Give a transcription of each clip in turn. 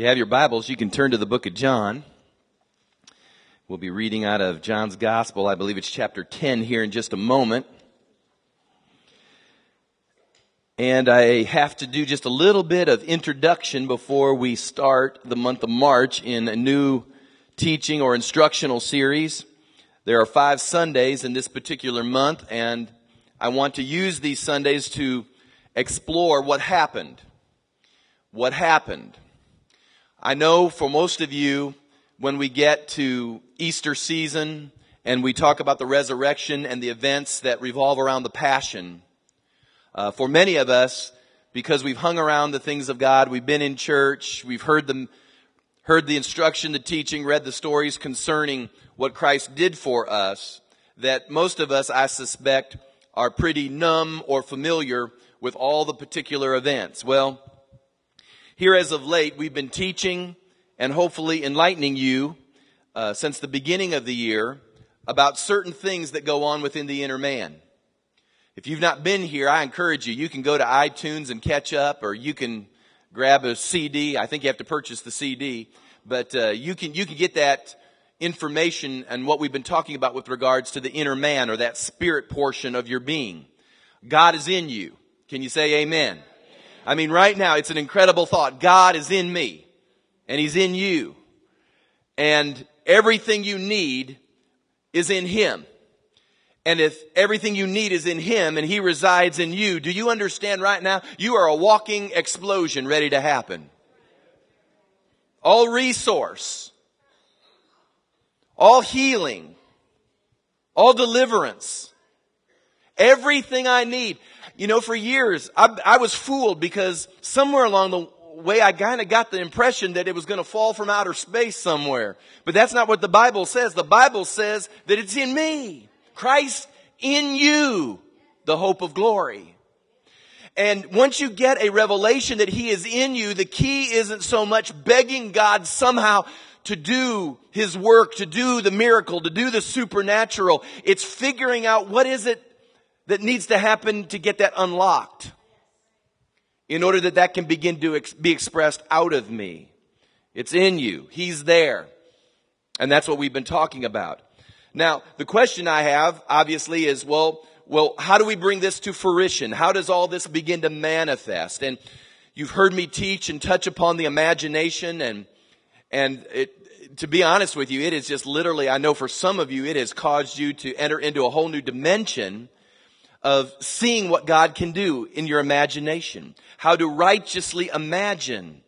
you have your Bibles, you can turn to the book of John. We'll be reading out of John's Gospel. I believe it's chapter 10 here in just a moment. And I have to do just a little bit of introduction before we start the month of March in a new teaching or instructional series. There are five Sundays in this particular month, and I want to use these Sundays to explore what happened. What happened? I know for most of you, when we get to Easter season and we talk about the resurrection and the events that revolve around the passion, uh, for many of us, because we've hung around the things of God, we've been in church, we've heard them, heard the instruction, the teaching, read the stories concerning what Christ did for us, that most of us, I suspect, are pretty numb or familiar with all the particular events. Well, here, as of late, we've been teaching and hopefully enlightening you uh, since the beginning of the year about certain things that go on within the inner man. If you've not been here, I encourage you. You can go to iTunes and catch up, or you can grab a CD. I think you have to purchase the CD, but uh, you can you can get that information and what we've been talking about with regards to the inner man or that spirit portion of your being. God is in you. Can you say Amen? I mean, right now, it's an incredible thought. God is in me and He's in you. And everything you need is in Him. And if everything you need is in Him and He resides in you, do you understand right now? You are a walking explosion ready to happen. All resource, all healing, all deliverance, everything I need. You know, for years, I, I was fooled because somewhere along the way I kind of got the impression that it was going to fall from outer space somewhere. But that's not what the Bible says. The Bible says that it's in me. Christ in you, the hope of glory. And once you get a revelation that He is in you, the key isn't so much begging God somehow to do His work, to do the miracle, to do the supernatural. It's figuring out what is it that needs to happen to get that unlocked in order that that can begin to ex- be expressed out of me. It's in you. He's there. And that's what we've been talking about. Now, the question I have, obviously, is, well, well, how do we bring this to fruition? How does all this begin to manifest? And you've heard me teach and touch upon the imagination and, and it, to be honest with you, it is just literally, I know for some of you, it has caused you to enter into a whole new dimension of seeing what God can do in your imagination. How to righteously imagine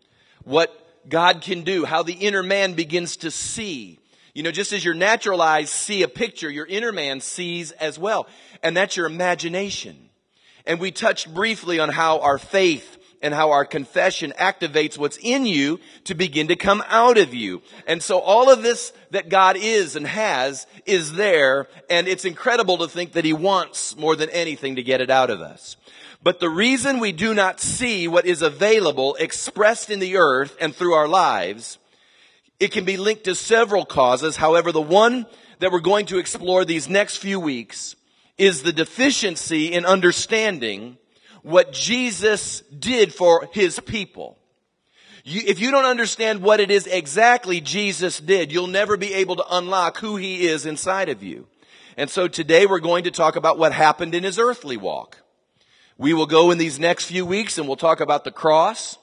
what God can do. How the inner man begins to see. You know, just as your natural eyes see a picture, your inner man sees as well. And that's your imagination. And we touched briefly on how our faith and how our confession activates what's in you to begin to come out of you. And so all of this that God is and has is there, and it's incredible to think that He wants more than anything to get it out of us. But the reason we do not see what is available expressed in the earth and through our lives, it can be linked to several causes. However, the one that we're going to explore these next few weeks is the deficiency in understanding what Jesus did for his people. You, if you don't understand what it is exactly Jesus did, you'll never be able to unlock who he is inside of you. And so today we're going to talk about what happened in his earthly walk. We will go in these next few weeks and we'll talk about the cross.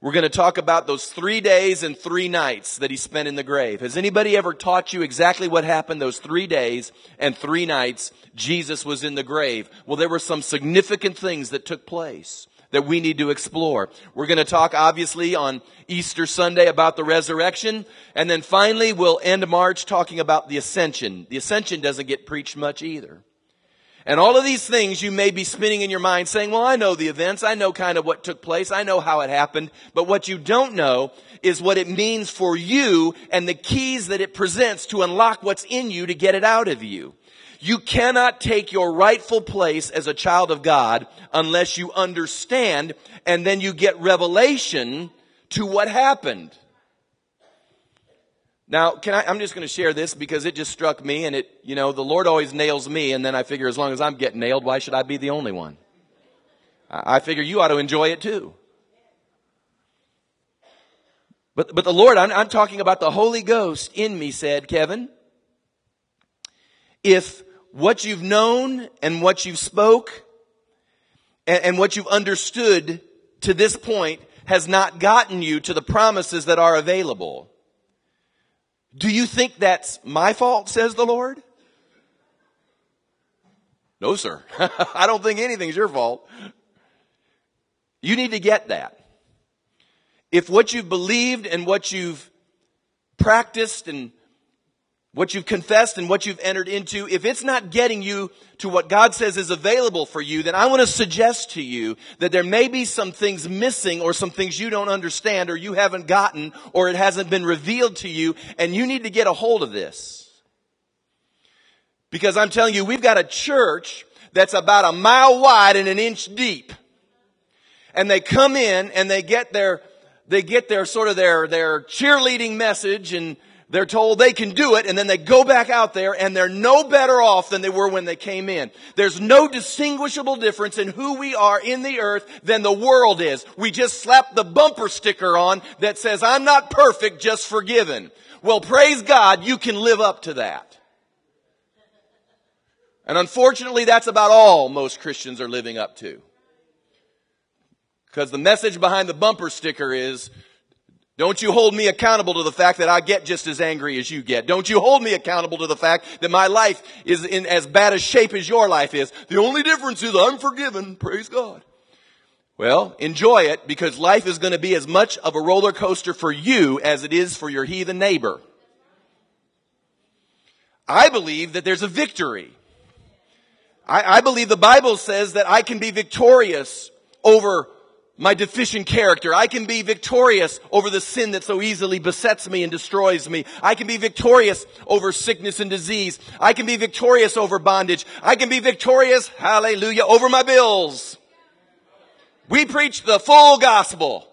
We're going to talk about those three days and three nights that he spent in the grave. Has anybody ever taught you exactly what happened those three days and three nights Jesus was in the grave? Well, there were some significant things that took place that we need to explore. We're going to talk obviously on Easter Sunday about the resurrection. And then finally, we'll end March talking about the ascension. The ascension doesn't get preached much either. And all of these things you may be spinning in your mind saying, well, I know the events. I know kind of what took place. I know how it happened. But what you don't know is what it means for you and the keys that it presents to unlock what's in you to get it out of you. You cannot take your rightful place as a child of God unless you understand and then you get revelation to what happened. Now, can I, I'm just going to share this because it just struck me and it, you know, the Lord always nails me and then I figure as long as I'm getting nailed, why should I be the only one? I figure you ought to enjoy it too. But, but the Lord, I'm, I'm talking about the Holy Ghost in me said, Kevin, if what you've known and what you've spoke and, and what you've understood to this point has not gotten you to the promises that are available, do you think that's my fault, says the Lord? No, sir. I don't think anything's your fault. You need to get that. If what you've believed and what you've practiced and what you've confessed and what you've entered into, if it's not getting you to what God says is available for you, then I want to suggest to you that there may be some things missing or some things you don't understand or you haven't gotten or it hasn't been revealed to you and you need to get a hold of this. Because I'm telling you, we've got a church that's about a mile wide and an inch deep. And they come in and they get their, they get their sort of their, their cheerleading message and they're told they can do it and then they go back out there and they're no better off than they were when they came in. There's no distinguishable difference in who we are in the earth than the world is. We just slap the bumper sticker on that says, I'm not perfect, just forgiven. Well, praise God, you can live up to that. And unfortunately, that's about all most Christians are living up to. Because the message behind the bumper sticker is, don't you hold me accountable to the fact that I get just as angry as you get. Don't you hold me accountable to the fact that my life is in as bad a shape as your life is. The only difference is I'm forgiven. Praise God. Well, enjoy it because life is going to be as much of a roller coaster for you as it is for your heathen neighbor. I believe that there's a victory I, I believe the Bible says that I can be victorious over my deficient character. I can be victorious over the sin that so easily besets me and destroys me. I can be victorious over sickness and disease. I can be victorious over bondage. I can be victorious, hallelujah, over my bills. We preach the full gospel.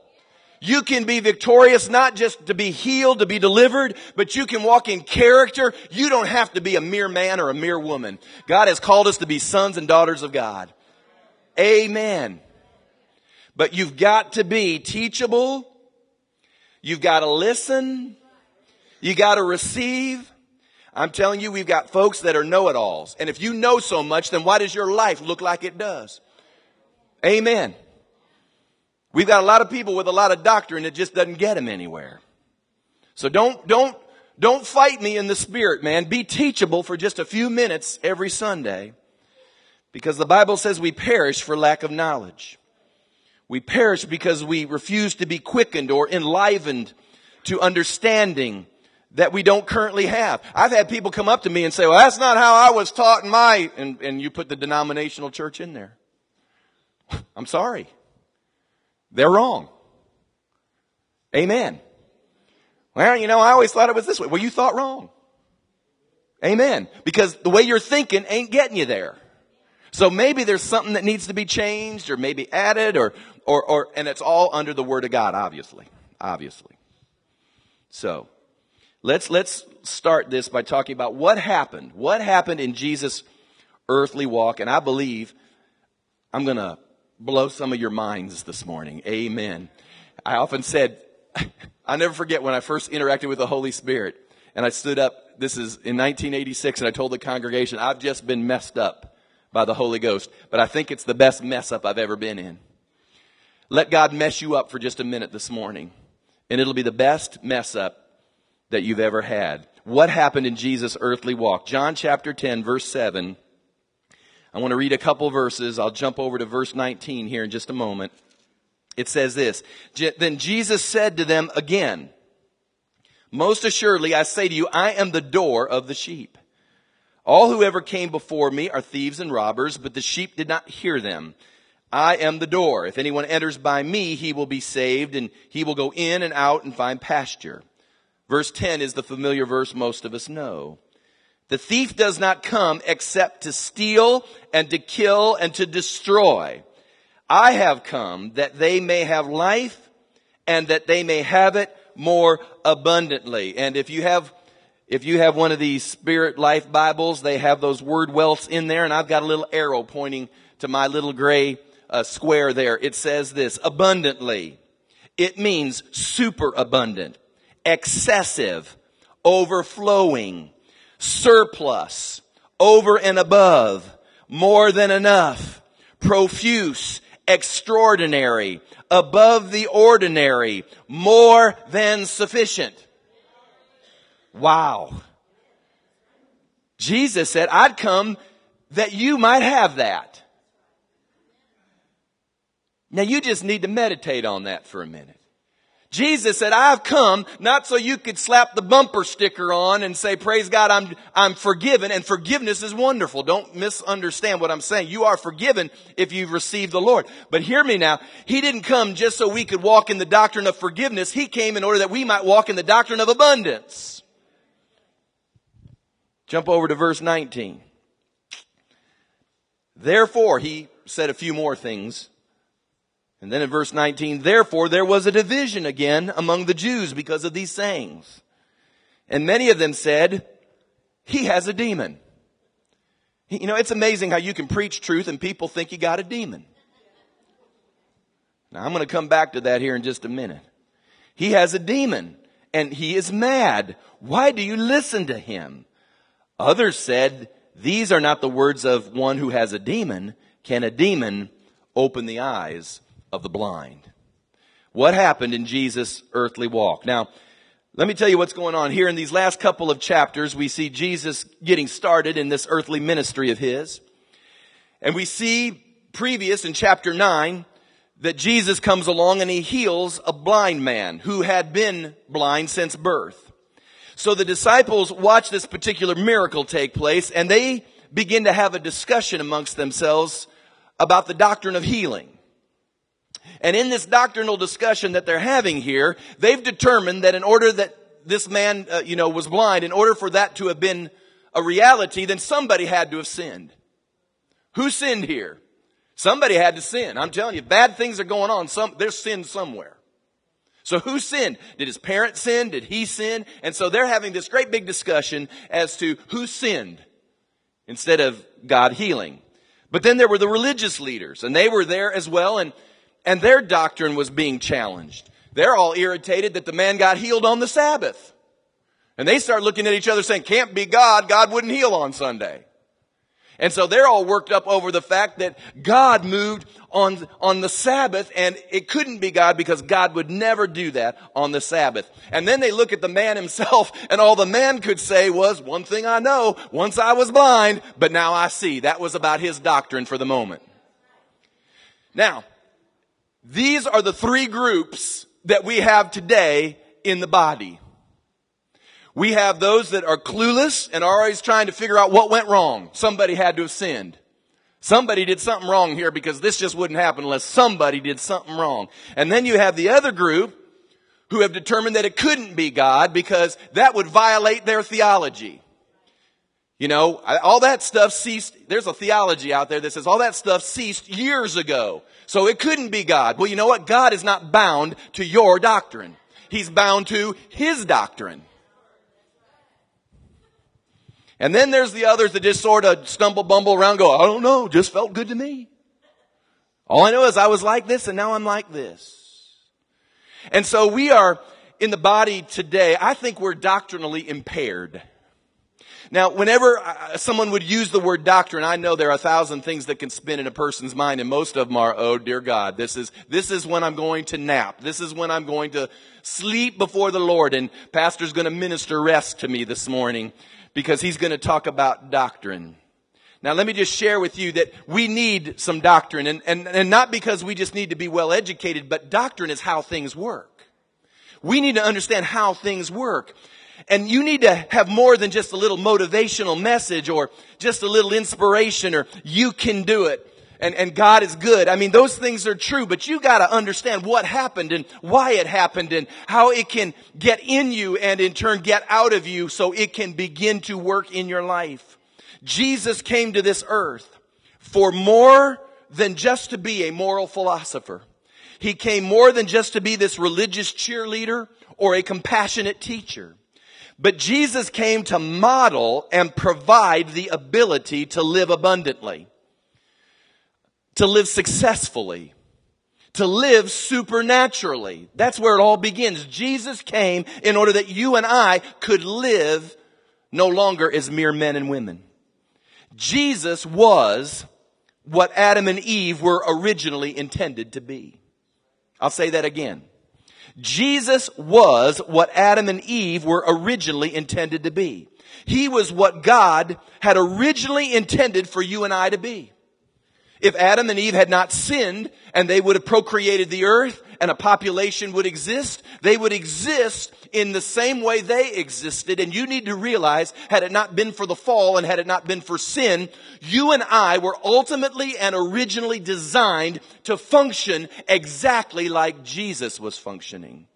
You can be victorious not just to be healed, to be delivered, but you can walk in character. You don't have to be a mere man or a mere woman. God has called us to be sons and daughters of God. Amen. But you've got to be teachable. You've got to listen. You got to receive. I'm telling you, we've got folks that are know-it-alls. And if you know so much, then why does your life look like it does? Amen. We've got a lot of people with a lot of doctrine that just doesn't get them anywhere. So don't, don't, don't fight me in the spirit, man. Be teachable for just a few minutes every Sunday. Because the Bible says we perish for lack of knowledge. We perish because we refuse to be quickened or enlivened to understanding that we don't currently have. I've had people come up to me and say, well, that's not how I was taught in my, and, and you put the denominational church in there. I'm sorry. They're wrong. Amen. Well, you know, I always thought it was this way. Well, you thought wrong. Amen. Because the way you're thinking ain't getting you there. So maybe there's something that needs to be changed or maybe added or, or, or, and it's all under the Word of God, obviously. Obviously. So, let's, let's start this by talking about what happened. What happened in Jesus' earthly walk? And I believe I'm gonna blow some of your minds this morning. Amen. I often said, I never forget when I first interacted with the Holy Spirit and I stood up. This is in 1986 and I told the congregation, I've just been messed up by the Holy Ghost, but I think it's the best mess up I've ever been in. Let God mess you up for just a minute this morning and it'll be the best mess up that you've ever had. What happened in Jesus' earthly walk? John chapter 10 verse 7 I want to read a couple verses. I'll jump over to verse 19 here in just a moment. It says this, Then Jesus said to them again, Most assuredly I say to you, I am the door of the sheep. All who ever came before me are thieves and robbers, but the sheep did not hear them. I am the door. If anyone enters by me, he will be saved, and he will go in and out and find pasture. Verse 10 is the familiar verse most of us know. The thief does not come except to steal and to kill and to destroy. I have come that they may have life and that they may have it more abundantly. And if you have, if you have one of these spirit life Bibles, they have those Word Wealths in there and I've got a little arrow pointing to my little gray uh, square there. It says this, abundantly. It means super abundant, excessive, overflowing, surplus, over and above, more than enough, profuse, extraordinary, above the ordinary, more than sufficient. Wow. Jesus said, I'd come that you might have that. Now you just need to meditate on that for a minute. Jesus said, I've come not so you could slap the bumper sticker on and say, praise God, I'm, I'm forgiven. And forgiveness is wonderful. Don't misunderstand what I'm saying. You are forgiven if you've received the Lord. But hear me now. He didn't come just so we could walk in the doctrine of forgiveness. He came in order that we might walk in the doctrine of abundance. Jump over to verse 19. Therefore, he said a few more things. And then in verse 19, therefore there was a division again among the Jews because of these sayings. And many of them said, he has a demon. You know, it's amazing how you can preach truth and people think you got a demon. Now I'm going to come back to that here in just a minute. He has a demon and he is mad. Why do you listen to him? Others said, these are not the words of one who has a demon. Can a demon open the eyes of the blind? What happened in Jesus' earthly walk? Now, let me tell you what's going on here in these last couple of chapters. We see Jesus getting started in this earthly ministry of his. And we see previous in chapter 9 that Jesus comes along and he heals a blind man who had been blind since birth. So the disciples watch this particular miracle take place and they begin to have a discussion amongst themselves about the doctrine of healing. And in this doctrinal discussion that they're having here, they've determined that in order that this man, uh, you know, was blind, in order for that to have been a reality, then somebody had to have sinned. Who sinned here? Somebody had to sin. I'm telling you, bad things are going on. Some, there's sin somewhere. So who sinned? Did his parents sin? Did he sin? And so they're having this great big discussion as to who sinned instead of God healing. But then there were the religious leaders and they were there as well and, and their doctrine was being challenged. They're all irritated that the man got healed on the Sabbath. And they start looking at each other saying, can't be God. God wouldn't heal on Sunday. And so they're all worked up over the fact that God moved on, on the Sabbath and it couldn't be God because God would never do that on the Sabbath. And then they look at the man himself and all the man could say was, one thing I know, once I was blind, but now I see. That was about his doctrine for the moment. Now, these are the three groups that we have today in the body. We have those that are clueless and are always trying to figure out what went wrong. Somebody had to have sinned. Somebody did something wrong here because this just wouldn't happen unless somebody did something wrong. And then you have the other group who have determined that it couldn't be God because that would violate their theology. You know, all that stuff ceased. There's a theology out there that says all that stuff ceased years ago. So it couldn't be God. Well, you know what? God is not bound to your doctrine. He's bound to His doctrine. And then there's the others that just sort of stumble, bumble around, go, I don't know, just felt good to me. All I know is I was like this and now I'm like this. And so we are in the body today, I think we're doctrinally impaired. Now, whenever uh, someone would use the word doctrine, I know there are a thousand things that can spin in a person's mind, and most of them are, oh dear God, this is, this is when I'm going to nap. This is when I'm going to sleep before the Lord, and Pastor's gonna minister rest to me this morning because he's going to talk about doctrine. Now let me just share with you that we need some doctrine and, and, and not because we just need to be well educated, but doctrine is how things work. We need to understand how things work. And you need to have more than just a little motivational message or just a little inspiration or you can do it and, and God is good. I mean, those things are true, but you gotta understand what happened and why it happened and how it can get in you and in turn get out of you so it can begin to work in your life. Jesus came to this earth for more than just to be a moral philosopher. He came more than just to be this religious cheerleader or a compassionate teacher. But Jesus came to model and provide the ability to live abundantly to live successfully, to live supernaturally. That's where it all begins. Jesus came in order that you and I could live no longer as mere men and women. Jesus was what Adam and Eve were originally intended to be. I'll say that again. Jesus was what Adam and Eve were originally intended to be. He was what God had originally intended for you and I to be. If Adam and Eve had not sinned and they would have procreated the earth and a population would exist, they would exist in the same way they existed. And you need to realize, had it not been for the fall and had it not been for sin, you and I were ultimately and originally designed to function exactly like Jesus was functioning.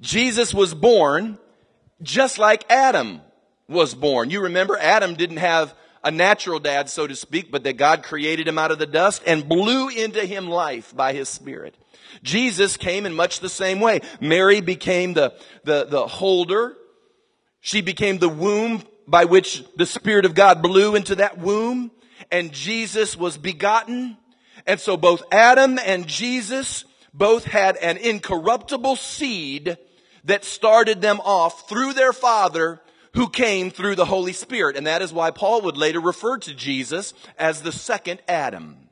Jesus was born just like Adam was born. You remember Adam didn't have a natural dad, so to speak, but that God created him out of the dust and blew into him life by his spirit. Jesus came in much the same way. Mary became the, the, the holder. She became the womb by which the Spirit of God blew into that womb and Jesus was begotten. And so both Adam and Jesus both had an incorruptible seed that started them off through their father who came through the Holy Spirit. And that is why Paul would later refer to Jesus as the second Adam.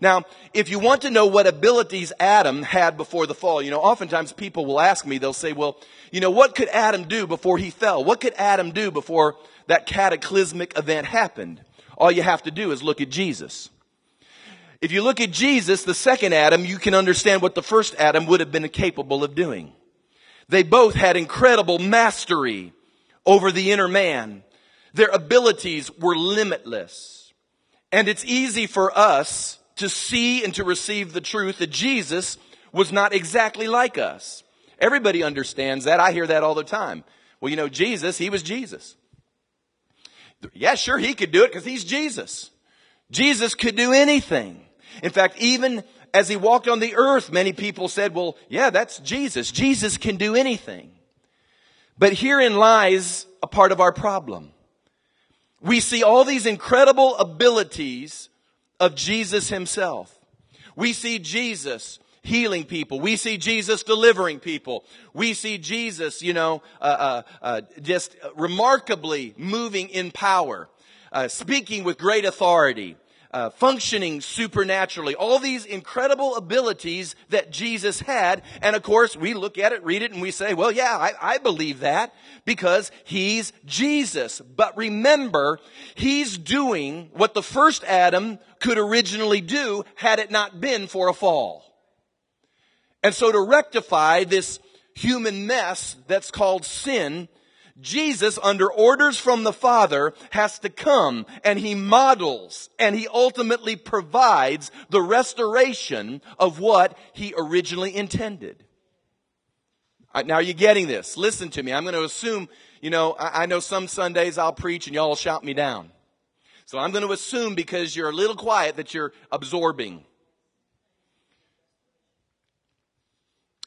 Now, if you want to know what abilities Adam had before the fall, you know, oftentimes people will ask me, they'll say, well, you know, what could Adam do before he fell? What could Adam do before that cataclysmic event happened? All you have to do is look at Jesus. If you look at Jesus, the second Adam, you can understand what the first Adam would have been capable of doing. They both had incredible mastery over the inner man. Their abilities were limitless. And it's easy for us to see and to receive the truth that Jesus was not exactly like us. Everybody understands that. I hear that all the time. Well, you know, Jesus, he was Jesus. Yeah, sure, he could do it because he's Jesus. Jesus could do anything. In fact, even as he walked on the earth, many people said, well, yeah, that's Jesus. Jesus can do anything. But herein lies a part of our problem. We see all these incredible abilities of Jesus himself. We see Jesus healing people. We see Jesus delivering people. We see Jesus, you know, uh, uh, uh, just remarkably moving in power, uh, speaking with great authority, uh, functioning supernaturally, all these incredible abilities that Jesus had. And of course, we look at it, read it, and we say, well, yeah, I, I believe that because he's Jesus. But remember, he's doing what the first Adam could originally do had it not been for a fall. And so to rectify this human mess that's called sin, Jesus, under orders from the Father, has to come and he models and he ultimately provides the restoration of what he originally intended. Right, now you're getting this. Listen to me. I'm going to assume, you know, I, I know some Sundays I'll preach and y'all will shout me down. So I'm going to assume because you're a little quiet that you're absorbing.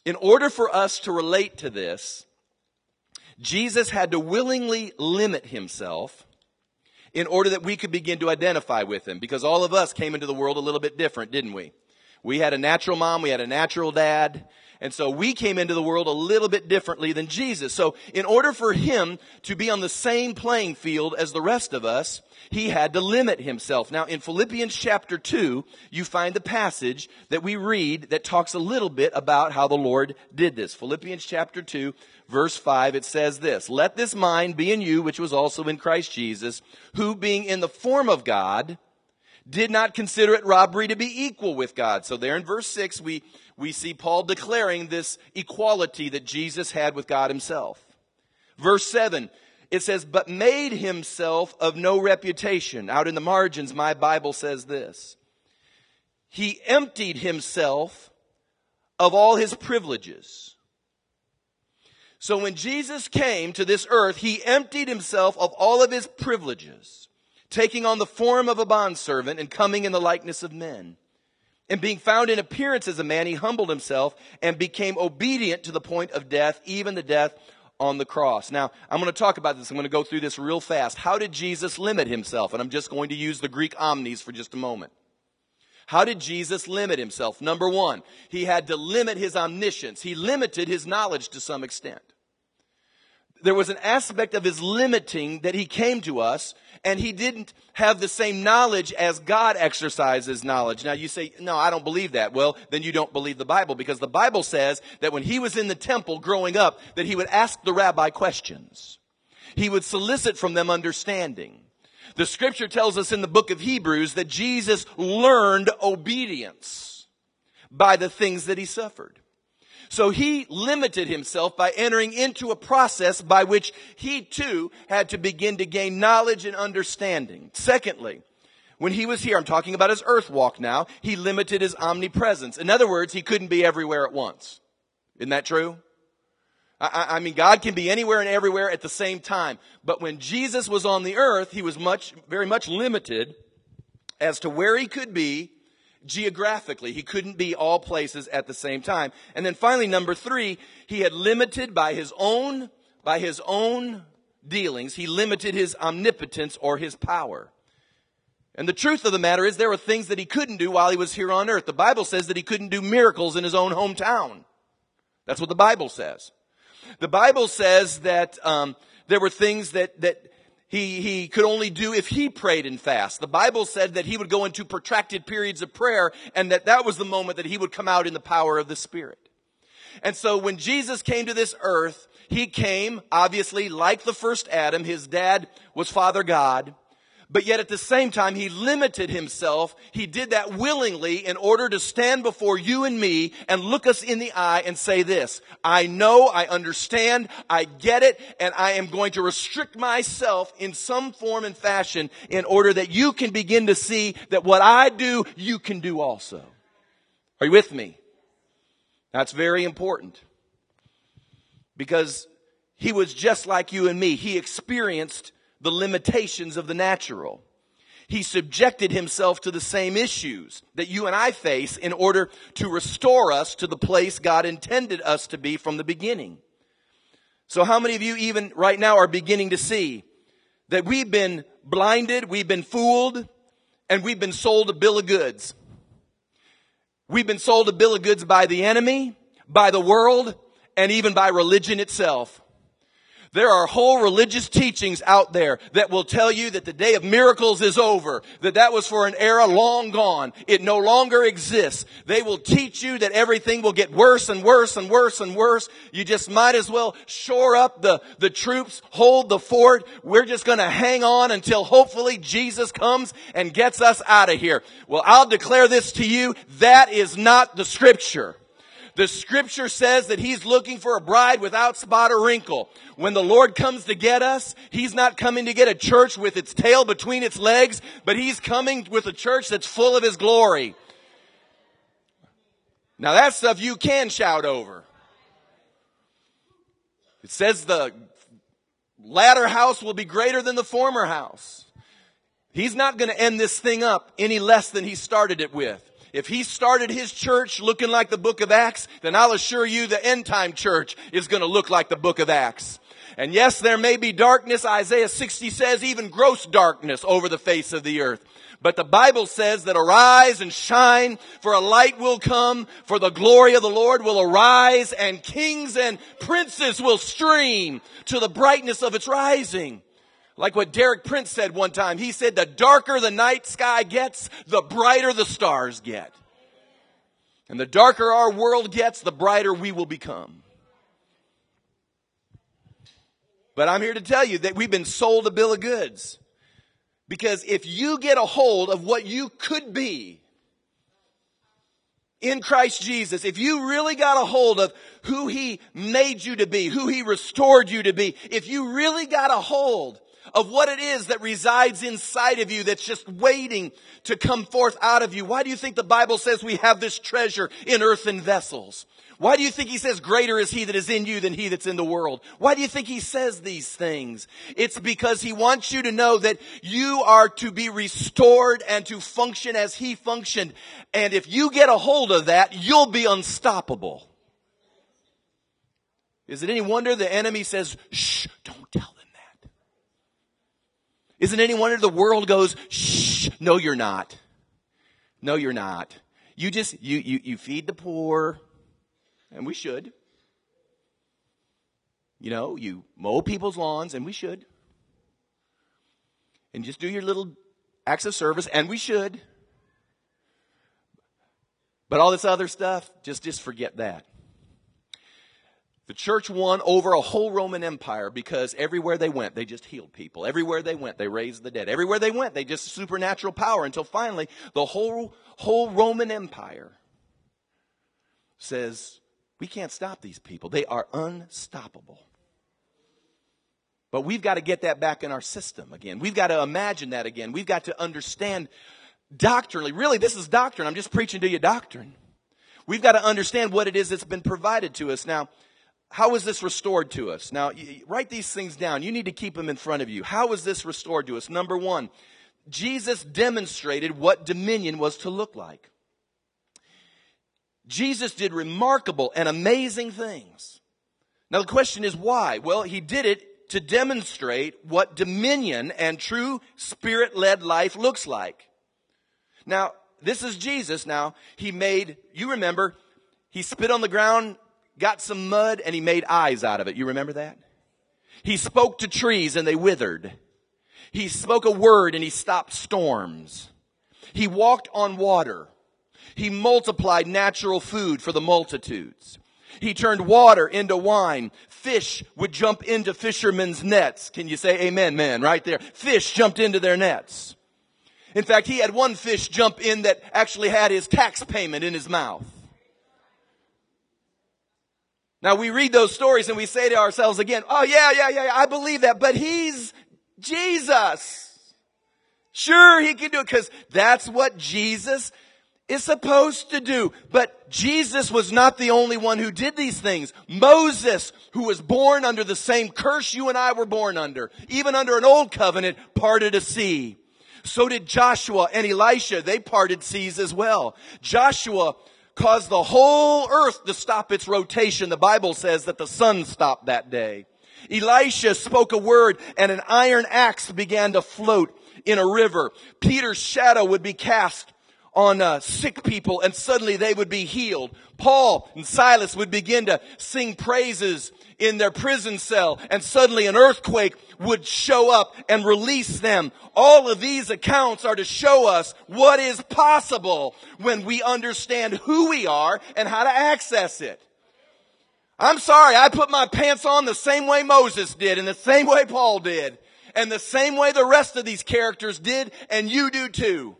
In order for us to relate to this, Jesus had to willingly limit himself in order that we could begin to identify with him because all of us came into the world a little bit different, didn't we? We had a natural mom, we had a natural dad, and so we came into the world a little bit differently than Jesus. So in order for him to be on the same playing field as the rest of us, he had to limit himself. Now in Philippians chapter 2, you find the passage that we read that talks a little bit about how the Lord did this. Philippians chapter 2, verse 5, it says this, Let this mind be in you, which was also in Christ Jesus, who being in the form of God, did not consider it robbery to be equal with God. So there in verse 6, we, we see Paul declaring this equality that Jesus had with God himself. Verse 7, it says, but made himself of no reputation. Out in the margins, my Bible says this. He emptied himself of all his privileges. So when Jesus came to this earth, he emptied himself of all of his privileges taking on the form of a bondservant and coming in the likeness of men. And being found in appearance as a man, he humbled himself and became obedient to the point of death, even the death on the cross. Now, I'm going to talk about this. I'm going to go through this real fast. How did Jesus limit himself? And I'm just going to use the Greek omnis for just a moment. How did Jesus limit himself? Number one, he had to limit his omniscience. He limited his knowledge to some extent. There was an aspect of his limiting that he came to us and he didn't have the same knowledge as God exercises knowledge. Now you say, no, I don't believe that. Well, then you don't believe the Bible because the Bible says that when he was in the temple growing up, that he would ask the rabbi questions. He would solicit from them understanding. The scripture tells us in the book of Hebrews that Jesus learned obedience by the things that he suffered. So he limited himself by entering into a process by which he too had to begin to gain knowledge and understanding. Secondly, when he was here, I'm talking about his earth walk now, he limited his omnipresence. In other words, he couldn't be everywhere at once. Isn't that true? I, I, mean, God can be anywhere and everywhere at the same time. But when Jesus was on the earth, he was much, very much limited as to where he could be geographically. He couldn't be all places at the same time. And then finally, number three, he had limited by his own, by his own dealings, he limited his omnipotence or his power. And the truth of the matter is there were things that he couldn't do while he was here on earth. The Bible says that he couldn't do miracles in his own hometown. That's what the Bible says. The Bible says that um, there were things that that he he could only do if he prayed and fast. The Bible said that he would go into protracted periods of prayer, and that that was the moment that he would come out in the power of the Spirit. And so when Jesus came to this earth, he came obviously like the first Adam. His dad was Father God. But yet at the same time, he limited himself. He did that willingly in order to stand before you and me and look us in the eye and say this, I know, I understand, I get it, and I am going to restrict myself in some form and fashion in order that you can begin to see that what I do, you can do also. Are you with me? That's very important. Because he was just like you and me. He experienced the limitations of the natural. He subjected himself to the same issues that you and I face in order to restore us to the place God intended us to be from the beginning. So how many of you even right now are beginning to see that we've been blinded, we've been fooled, and we've been sold a bill of goods? We've been sold a bill of goods by the enemy, by the world, and even by religion itself. There are whole religious teachings out there that will tell you that the day of miracles is over, that that was for an era long gone. It no longer exists. They will teach you that everything will get worse and worse and worse and worse. You just might as well shore up the, the troops, hold the fort. We're just gonna hang on until hopefully Jesus comes and gets us out of here. Well, I'll declare this to you. That is not the scripture. The scripture says that he's looking for a bride without spot or wrinkle. When the Lord comes to get us, he's not coming to get a church with its tail between its legs, but he's coming with a church that's full of his glory. Now that stuff you can shout over. It says the latter house will be greater than the former house. He's not going to end this thing up any less than he started it with. If he started his church looking like the book of Acts, then I'll assure you the end time church is going to look like the book of Acts. And yes, there may be darkness. Isaiah 60 says even gross darkness over the face of the earth. But the Bible says that arise and shine, for a light will come, for the glory of the Lord will arise, and kings and princes will stream to the brightness of its rising. Like what Derek Prince said one time. He said, the darker the night sky gets, the brighter the stars get. And the darker our world gets, the brighter we will become. But I'm here to tell you that we've been sold a bill of goods. Because if you get a hold of what you could be in Christ Jesus, if you really got a hold of who He made you to be, who He restored you to be, if you really got a hold of what it is that resides inside of you that's just waiting to come forth out of you. Why do you think the Bible says we have this treasure in earthen vessels? Why do you think he says greater is he that is in you than he that's in the world? Why do you think he says these things? It's because he wants you to know that you are to be restored and to function as he functioned. And if you get a hold of that, you'll be unstoppable. Is it any wonder the enemy says, shh, don't tell isn't any wonder the world goes, shh, no you're not. No, you're not. You just, you, you, you feed the poor, and we should. You know, you mow people's lawns, and we should. And just do your little acts of service, and we should. But all this other stuff, just, just forget that. The church won over a whole Roman Empire because everywhere they went, they just healed people. Everywhere they went, they raised the dead. Everywhere they went, they just supernatural power until finally the whole, whole Roman Empire says, we can't stop these people. They are unstoppable. But we've got to get that back in our system again. We've got to imagine that again. We've got to understand doctrinally. Really, this is doctrine. I'm just preaching to you doctrine. We've got to understand what it is that's been provided to us. Now, how is this restored to us? Now, write these things down. You need to keep them in front of you. How is this restored to us? Number one, Jesus demonstrated what dominion was to look like. Jesus did remarkable and amazing things. Now the question is why? Well, he did it to demonstrate what dominion and true spirit-led life looks like. Now, this is Jesus now. He made, you remember, he spit on the ground got some mud and he made eyes out of it. You remember that? He spoke to trees and they withered. He spoke a word and he stopped storms. He walked on water. He multiplied natural food for the multitudes. He turned water into wine. Fish would jump into fishermen's nets. Can you say amen, man? Right there. Fish jumped into their nets. In fact, he had one fish jump in that actually had his tax payment in his mouth. Now we read those stories and we say to ourselves again, oh yeah, yeah, yeah, I believe that, but he's Jesus. Sure, he can do it because that's what Jesus is supposed to do. But Jesus was not the only one who did these things. Moses, who was born under the same curse you and I were born under, even under an old covenant, parted a sea. So did Joshua and Elisha. They parted seas as well. Joshua caused the whole earth to stop its rotation. The Bible says that the sun stopped that day. Elisha spoke a word and an iron axe began to float in a river. Peter's shadow would be cast on uh, sick people and suddenly they would be healed. Paul and Silas would begin to sing praises in their prison cell and suddenly an earthquake would show up and release them. All of these accounts are to show us what is possible when we understand who we are and how to access it. I'm sorry, I put my pants on the same way Moses did and the same way Paul did and the same way the rest of these characters did and you do too.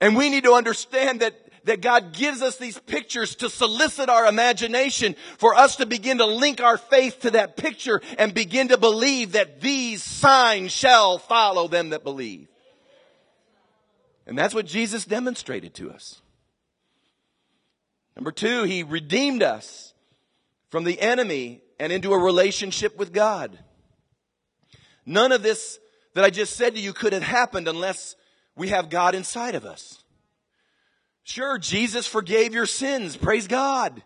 And we need to understand that that God gives us these pictures to solicit our imagination for us to begin to link our faith to that picture and begin to believe that these signs shall follow them that believe. And that's what Jesus demonstrated to us. Number two, He redeemed us from the enemy and into a relationship with God. None of this that I just said to you could have happened unless we have God inside of us. Sure, Jesus forgave your sins. Praise God.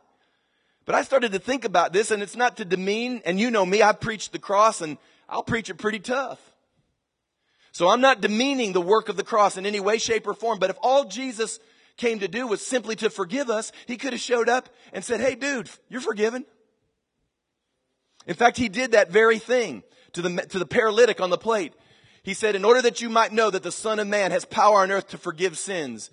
But I started to think about this and it's not to demean, and you know me, I preach the cross and I'll preach it pretty tough. So I'm not demeaning the work of the cross in any way, shape, or form, but if all Jesus came to do was simply to forgive us, he could have showed up and said, hey dude, you're forgiven. In fact, he did that very thing to the, to the paralytic on the plate. He said, in order that you might know that the Son of Man has power on earth to forgive sins,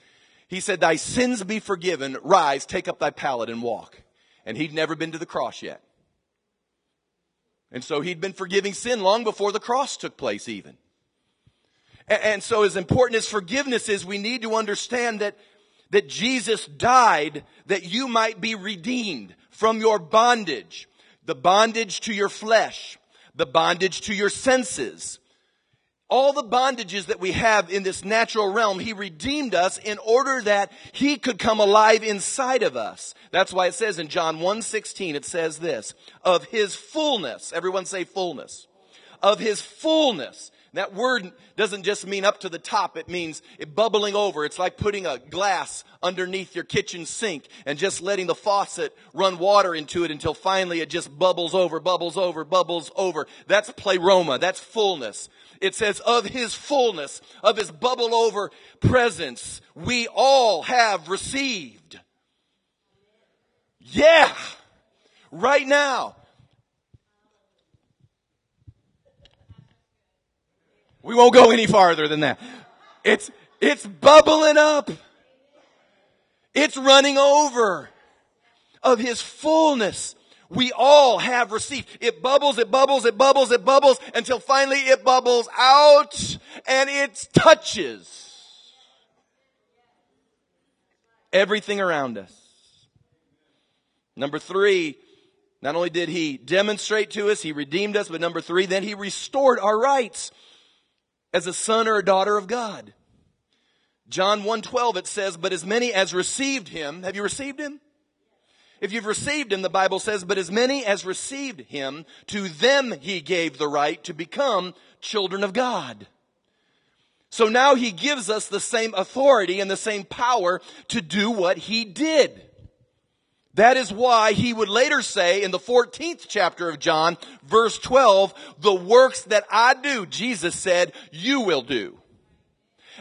he said, Thy sins be forgiven. Rise, take up thy pallet and walk. And he'd never been to the cross yet. And so he'd been forgiving sin long before the cross took place, even. And, so, as important as forgiveness is, we need to understand that, that Jesus died that you might be redeemed from your bondage, the bondage to your flesh, the bondage to your senses, all the bondages that we have in this natural realm, He redeemed us in order that He could come alive inside of us. That's why it says in John 1.16, it says this, of His fullness, everyone say fullness, of His fullness. That word doesn't just mean up to the top. It means it bubbling over. It's like putting a glass underneath your kitchen sink and just letting the faucet run water into it until finally it just bubbles over, bubbles over, bubbles over. That's pleroma. That's fullness. It says of his fullness, of his bubble over presence, we all have received. Yeah! Right now. We won't go any farther than that. It's, it's bubbling up. It's running over of his fullness. We all have received. It bubbles, it bubbles, it bubbles, it bubbles until finally it bubbles out and it touches everything around us. Number three, not only did he demonstrate to us, he redeemed us, but number three, then he restored our rights as a son or a daughter of God. John 1:12 it says, "But as many as received him, have you received him? If you've received him, the Bible says, but as many as received him, to them he gave the right to become children of God. So now he gives us the same authority and the same power to do what he did. That is why he would later say in the 14th chapter of John, verse 12, the works that I do, Jesus said, you will do.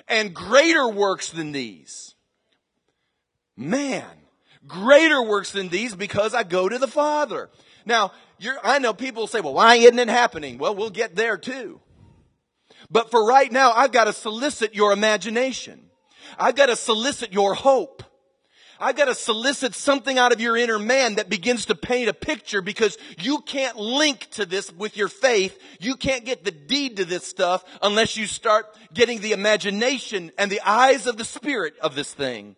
And greater works than these. Man, greater works than these because I go to the Father. Now, I know people say, well, why isn't it happening? Well, we'll get there too. But for right now, I've got to solicit your imagination. I've got to solicit your hope. I've got to solicit something out of your inner man that begins to paint a picture because you can't link to this with your faith. You can't get the deed to this stuff unless you start getting the imagination and the eyes of the spirit of this thing.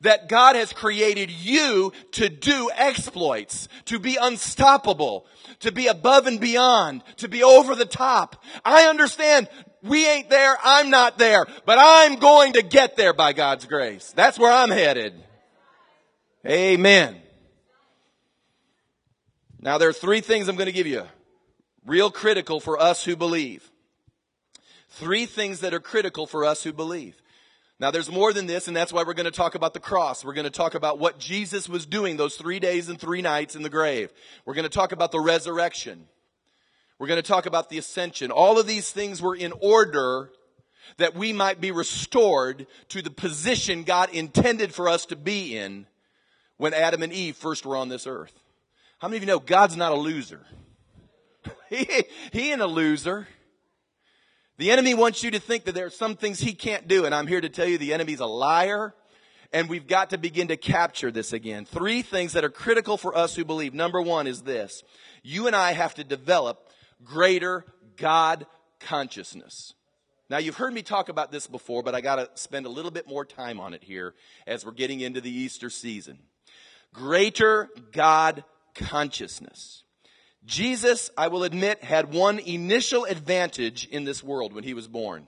That God has created you to do exploits, to be unstoppable, to be above and beyond, to be over the top. I understand we ain't there, I'm not there, but I'm going to get there by God's grace. That's where I'm headed. Amen. Now there are three things I'm going to give you. Real critical for us who believe. Three things that are critical for us who believe. Now there's more than this, and that's why we're going to talk about the cross. We're going to talk about what Jesus was doing those three days and three nights in the grave. We're going to talk about the resurrection. We're going to talk about the ascension. All of these things were in order that we might be restored to the position God intended for us to be in when Adam and Eve first were on this earth. How many of you know God's not a loser? he, he ain't a loser. The enemy wants you to think that there are some things he can't do, and I'm here to tell you the enemy's a liar, and we've got to begin to capture this again. Three things that are critical for us who believe. Number one is this. You and I have to develop greater God consciousness. Now, you've heard me talk about this before, but I got to spend a little bit more time on it here as we're getting into the Easter season greater God consciousness. Jesus, I will admit, had one initial advantage in this world when he was born.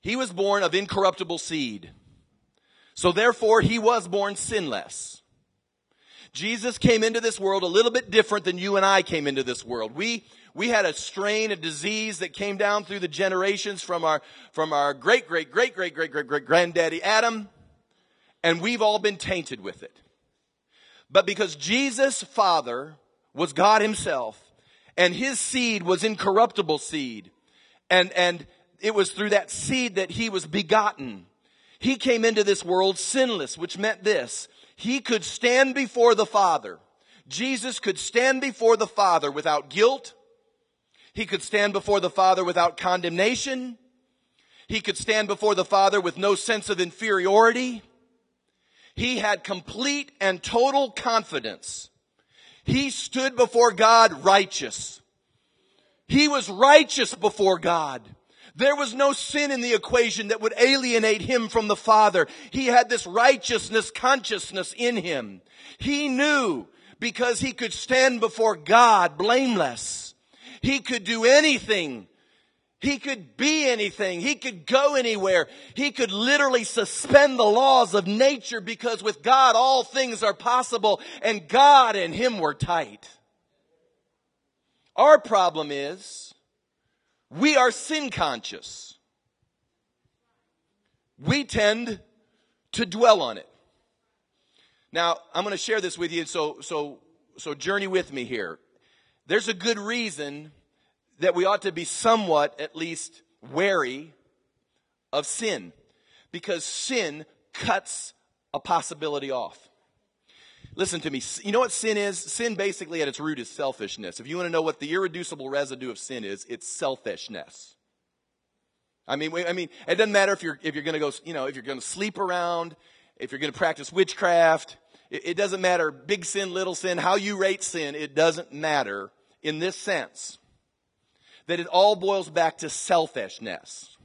He was born of incorruptible seed. So therefore, he was born sinless. Jesus came into this world a little bit different than you and I came into this world. We, we had a strain, a disease that came down through the generations from our, from our great, great, great, great, great, great, great granddaddy Adam and we've all been tainted with it. But because Jesus' father was God himself, and his seed was incorruptible seed, and, and it was through that seed that he was begotten. He came into this world sinless, which meant this. He could stand before the Father. Jesus could stand before the Father without guilt. He could stand before the Father without condemnation. He could stand before the Father with no sense of inferiority. He had complete and total confidence. He stood before God righteous. He was righteous before God. There was no sin in the equation that would alienate him from the Father. He had this righteousness consciousness in him. He knew because he could stand before God blameless. He could do anything he could be anything. He could go anywhere. He could literally suspend the laws of nature because with God all things are possible and God and Him were tight. Our problem is we are sin conscious. We tend to dwell on it. Now, I'm going to share this with you, so, so, so journey with me here. There's a good reason that we ought to be somewhat, at least, wary of sin. Because sin cuts a possibility off. Listen to me. You know what sin is? Sin basically at its root is selfishness. If you want to know what the irreducible residue of sin is, it's selfishness. I mean, I mean, it doesn't matter if you're, if you're going to go, you know, if you're going to sleep around, if you're going to practice witchcraft, it, it doesn't matter big sin, little sin, how you rate sin, it doesn't matter in this sense that it all boils back to selfishness.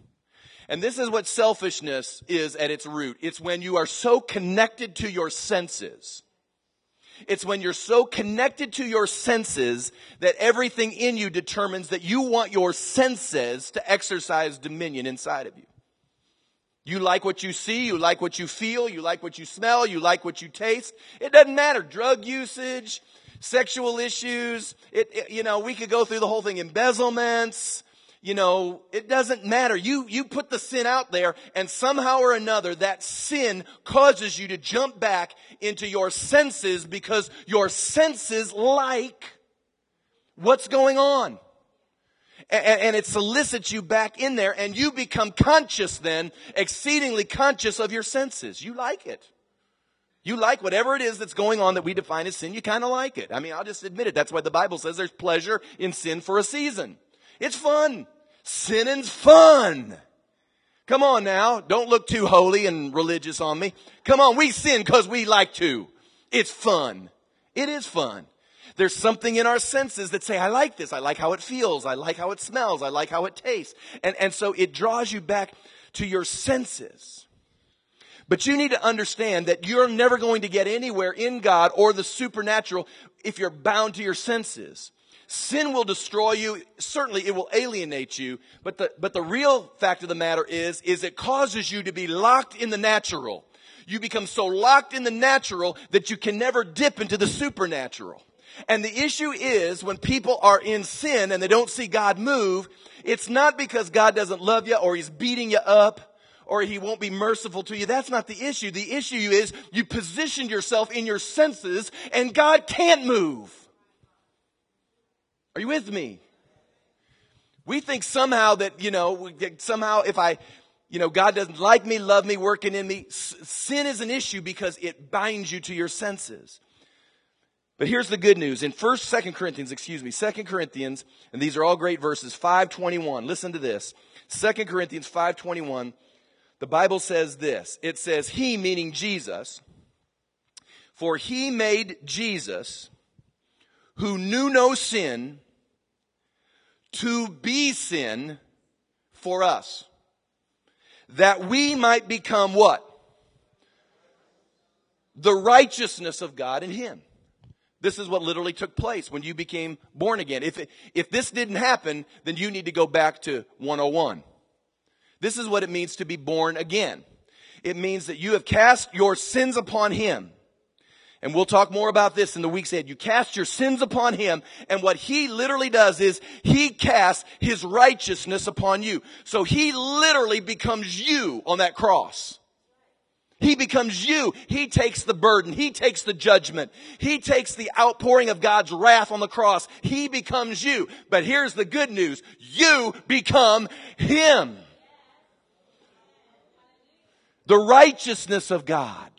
And this is what selfishness is at its root. It's when you are so connected to your senses. It's when you're so connected to your senses that everything in you determines that you want your senses to exercise dominion inside of you. You like what you see, you like what you feel, you like what you smell, you like what you taste. It doesn't matter. Drug usage, sexual issues, it, it you know, we could go through the whole thing. Embezzlements, you know, it doesn't matter. You, you put the sin out there and somehow or another that sin causes you to jump back into your senses because your senses like what's going on. And, and it solicits you back in there and you become conscious then, exceedingly conscious of your senses. You like it. You like whatever it is that's going on that we define as sin, you kind of like it. I mean, I'll just admit it. That's why the Bible says there's pleasure in sin for a season. It's fun. Sinning's fun. Come on now. Don't look too holy and religious on me. Come on. We sin because we like to. It's fun. It is fun. There's something in our senses that say, I like this. I like how it feels. I like how it smells. I like how it tastes. And, and so it draws you back to your senses. But you need to understand that you're never going to get anywhere in God or the supernatural if you're bound to your senses. Sin will destroy you. Certainly it will alienate you. But the, but the real fact of the matter is, is it causes you to be locked in the natural. You become so locked in the natural that you can never dip into the supernatural. And the issue is when people are in sin and they don't see God move, it's not because God doesn't love you or he's beating you up or he won't be merciful to you. That's not the issue. The issue is you positioned yourself in your senses and God can't move. Are you with me? We think somehow that, you know, somehow if I, you know, God doesn't like me, love me, working in me. Sin is an issue because it binds you to your senses. But here's the good news. In 1st, 2nd Corinthians, excuse me, 2nd Corinthians, and these are all great verses, 521. Listen to this. 2nd Corinthians 521, the Bible says this. It says, He, meaning Jesus, for He made Jesus, who knew no sin, to be sin for us. That we might become what? The righteousness of God in Him. This is what literally took place when you became born again. If, it, if this didn't happen, then you need to go back to 101. This is what it means to be born again. It means that you have cast your sins upon Him and we'll talk more about this in the weeks ahead. You cast your sins upon him, and what he literally does is he casts his righteousness upon you. So he literally becomes you on that cross. He becomes you. He takes the burden. He takes the judgment. He takes the outpouring of God's wrath on the cross. He becomes you. But here's the good news. You become Him. The righteousness of God.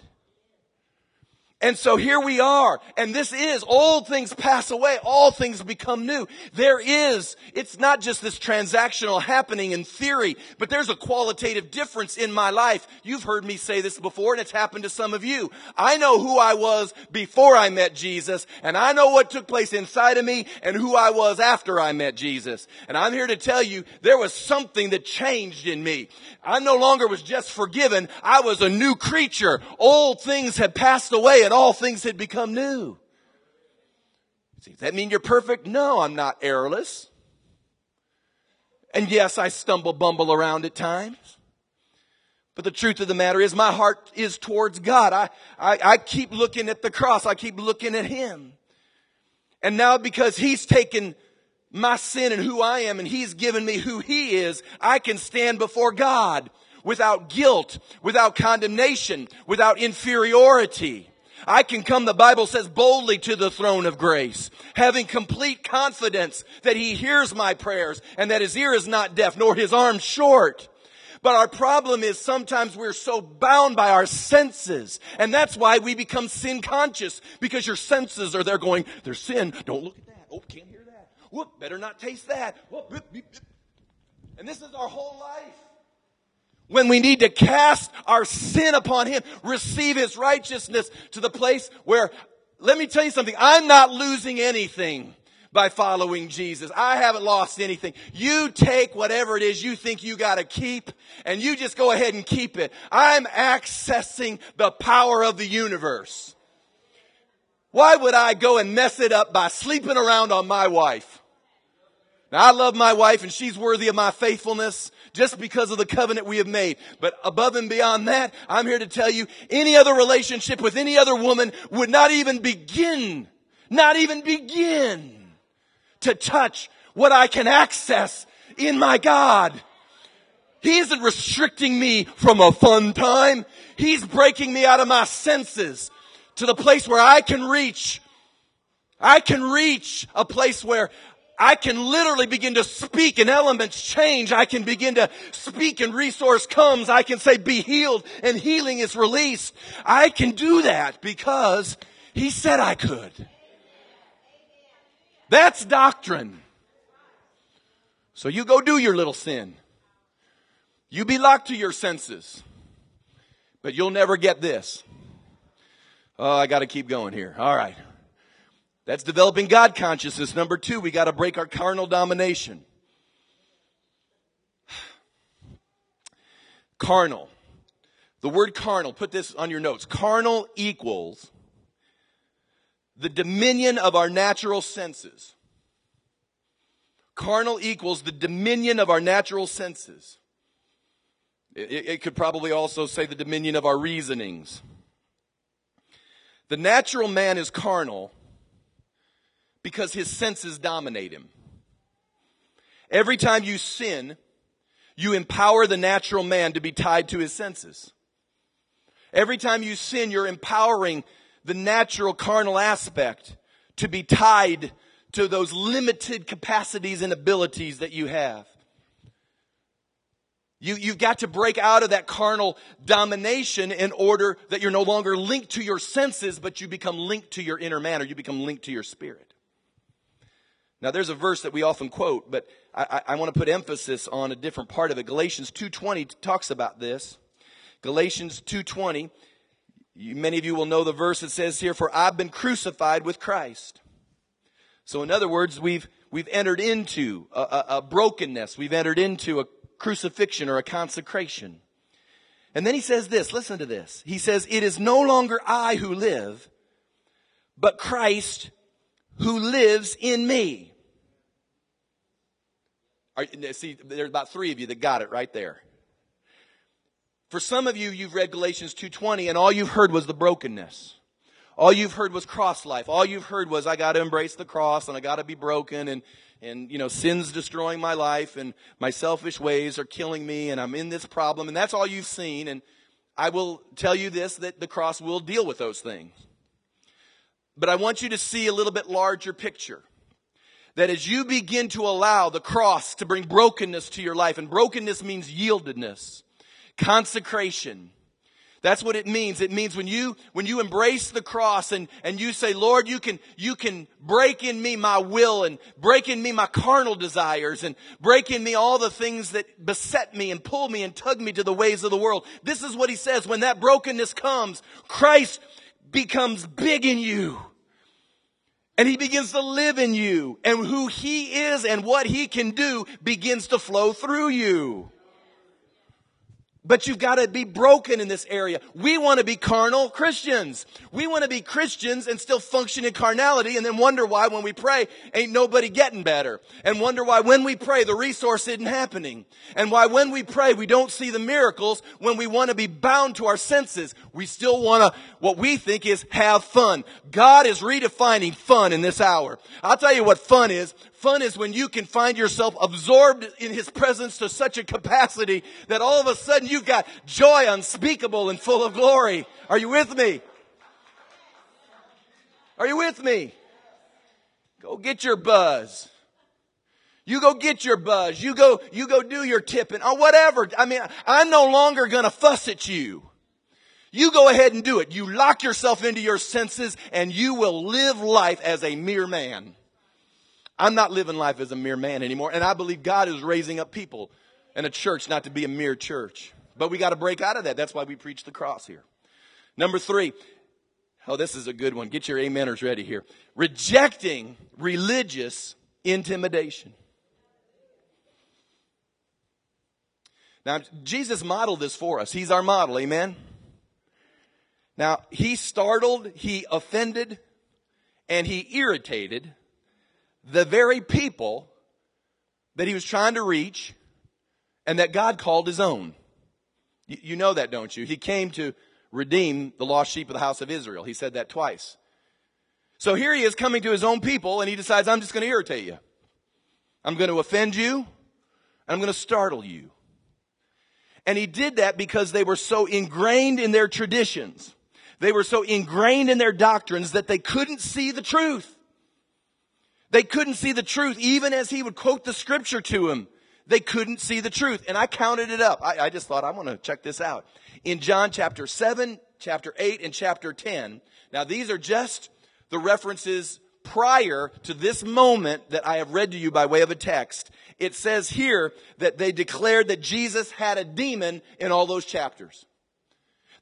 And so here we are. And this is, old things pass away, all things become new. There is, it's not just this transactional happening in theory, but there's a qualitative difference in my life. You've heard me say this before and it's happened to some of you. I know who I was before I met Jesus and I know what took place inside of me and who I was after I met Jesus. And I'm here to tell you there was something that changed in me. I no longer was just forgiven. I was a new creature. Old things had passed away and all things had become new. See, does that mean you're perfect? No, I'm not errorless. And yes, I stumble, bumble around at times. But the truth of the matter is my heart is towards God. I, I, I keep looking at the cross. I keep looking at Him. And now because He's taken my sin and who I am and He's given me who He is, I can stand before God without guilt, without condemnation, without inferiority. I can come, the Bible says, boldly to the throne of grace, having complete confidence that He hears my prayers and that His ear is not deaf nor His arm short. But our problem is sometimes we're so bound by our senses. And that's why we become sin conscious because your senses are there going, there's sin. Don't look at that. Oh, can't hear that. Whoop, better not taste that. Whoop, whoop, whoop. And this is our whole life. When we need to cast our sin upon Him, receive His righteousness to the place where, let me tell you something, I'm not losing anything by following Jesus. I haven't lost anything. You take whatever it is you think you gotta keep and you just go ahead and keep it. I'm accessing the power of the universe. Why would I go and mess it up by sleeping around on my wife? Now I love my wife and she's worthy of my faithfulness just because of the covenant we have made. But above and beyond that, I'm here to tell you any other relationship with any other woman would not even begin, not even begin to touch what I can access in my God. He isn't restricting me from a fun time. He's breaking me out of my senses to the place where I can reach. I can reach a place where I can literally begin to speak and elements change. I can begin to speak and resource comes. I can say be healed and healing is released. I can do that because he said I could. That's doctrine. So you go do your little sin. You be locked to your senses. But you'll never get this. Oh, I gotta keep going here. All right. That's developing God consciousness. Number two, we gotta break our carnal domination. Carnal. The word carnal, put this on your notes. Carnal equals the dominion of our natural senses. Carnal equals the dominion of our natural senses. It, it, could probably also say the dominion of our reasonings. The natural man is carnal because his senses dominate him. Every time you sin, you empower the natural man to be tied to his senses. Every time you sin, you're empowering the natural carnal aspect to be tied to those limited capacities and abilities that you have. You, you've got to break out of that carnal domination in order that you're no longer linked to your senses, but you become linked to your inner man or you become linked to your spirit. Now there's a verse that we often quote, but I, I, I want to put emphasis on a different part of it. Galatians 2.20 talks about this. Galatians 2.20 you, many of you will know the verse that says here, for I've been crucified with Christ. So in other words, we've, we've entered into a, a, a brokenness. We've entered into a crucifixion or a consecration. And then he says this, listen to this. He says, it is no longer I who live, but Christ who lives in me. Are, see, there's about three of you that got it right there. For some of you, you've read Galatians 2.20 and all you've heard was the brokenness. All you've heard was cross life. All you've heard was I gotta embrace the cross and I gotta be broken and, and, you know, sin's destroying my life and my selfish ways are killing me and I'm in this problem and that's all you've seen and I will tell you this, that the cross will deal with those things. But I want you to see a little bit larger picture. That as you begin to allow the cross to bring brokenness to your life, and brokenness means yieldedness, Consecration. That's what it means. It means when you, when you embrace the cross and, and you say, Lord, you can, you can break in me my will and break in me my carnal desires and break in me all the things that beset me and pull me and tug me to the ways of the world. This is what he says. When that brokenness comes, Christ becomes big in you. And he begins to live in you. And who he is and what he can do begins to flow through you. But you've got to be broken in this area. We want to be carnal Christians. We want to be Christians and still function in carnality and then wonder why when we pray ain't nobody getting better. And wonder why when we pray the resource isn't happening. And why when we pray we don't see the miracles when we want to be bound to our senses. We still want to, what we think is have fun. God is redefining fun in this hour. I'll tell you what fun is. Fun is when you can find yourself absorbed in His presence to such a capacity that all of a sudden you've got joy unspeakable and full of glory. Are you with me? Are you with me? Go get your buzz. You go get your buzz. You go, you go do your tipping or whatever. I mean, I'm no longer gonna fuss at you. You go ahead and do it. You lock yourself into your senses and you will live life as a mere man. I'm not living life as a mere man anymore. And I believe God is raising up people and a church not to be a mere church. But we got to break out of that. That's why we preach the cross here. Number three. Oh, this is a good one. Get your ameners ready here. Rejecting religious intimidation. Now, Jesus modeled this for us. He's our model. Amen. Now, he startled, he offended, and he irritated the very people that he was trying to reach and that God called his own. You know that, don't you? He came to redeem the lost sheep of the house of Israel. He said that twice. So here he is coming to his own people and he decides, I'm just going to irritate you. I'm going to offend you and I'm going to startle you. And he did that because they were so ingrained in their traditions. They were so ingrained in their doctrines that they couldn't see the truth. They couldn't see the truth, even as he would quote the scripture to him. They couldn't see the truth. And I counted it up. I, I just thought, I'm going to check this out. In John chapter 7, chapter 8, and chapter 10. Now, these are just the references prior to this moment that I have read to you by way of a text. It says here that they declared that Jesus had a demon in all those chapters.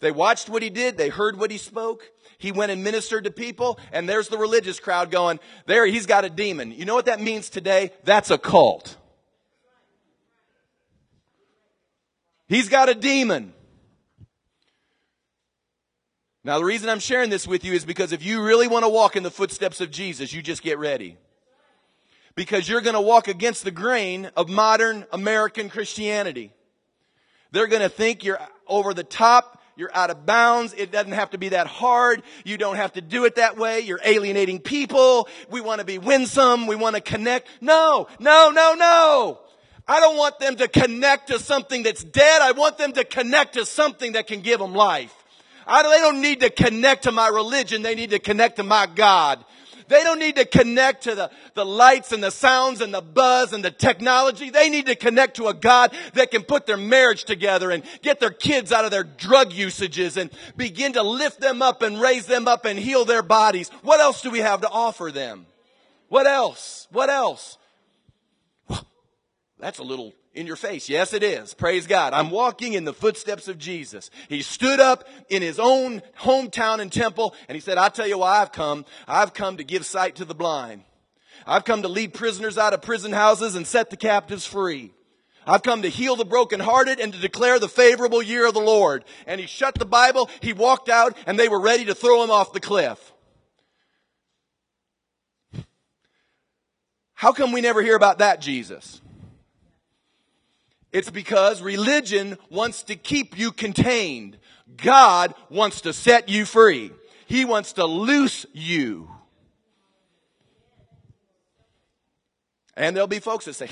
They watched what he did. They heard what he spoke. He went and ministered to people, and there's the religious crowd going, there, he's got a demon. You know what that means today? That's a cult. He's got a demon. Now, the reason I'm sharing this with you is because if you really want to walk in the footsteps of Jesus, you just get ready. Because you're going to walk against the grain of modern American Christianity. They're going to think you're over the top. You're out of bounds. It doesn't have to be that hard. You don't have to do it that way. You're alienating people. We want to be winsome. We want to connect. No, no, no, no. I don't want them to connect to something that's dead. I want them to connect to something that can give them life. I, they don't need to connect to my religion. They need to connect to my God. They don't need to connect to the, the lights and the sounds and the buzz and the technology. They need to connect to a God that can put their marriage together and get their kids out of their drug usages and begin to lift them up and raise them up and heal their bodies. What else do we have to offer them? What else? What else? That's a little in your face. Yes, it is. Praise God. I'm walking in the footsteps of Jesus. He stood up in his own hometown and temple and he said, I tell you why I've come. I've come to give sight to the blind. I've come to lead prisoners out of prison houses and set the captives free. I've come to heal the brokenhearted and to declare the favorable year of the Lord. And he shut the Bible, he walked out, and they were ready to throw him off the cliff. How come we never hear about that Jesus? It's because religion wants to keep you contained. God wants to set you free. He wants to loose you. And there'll be folks that say,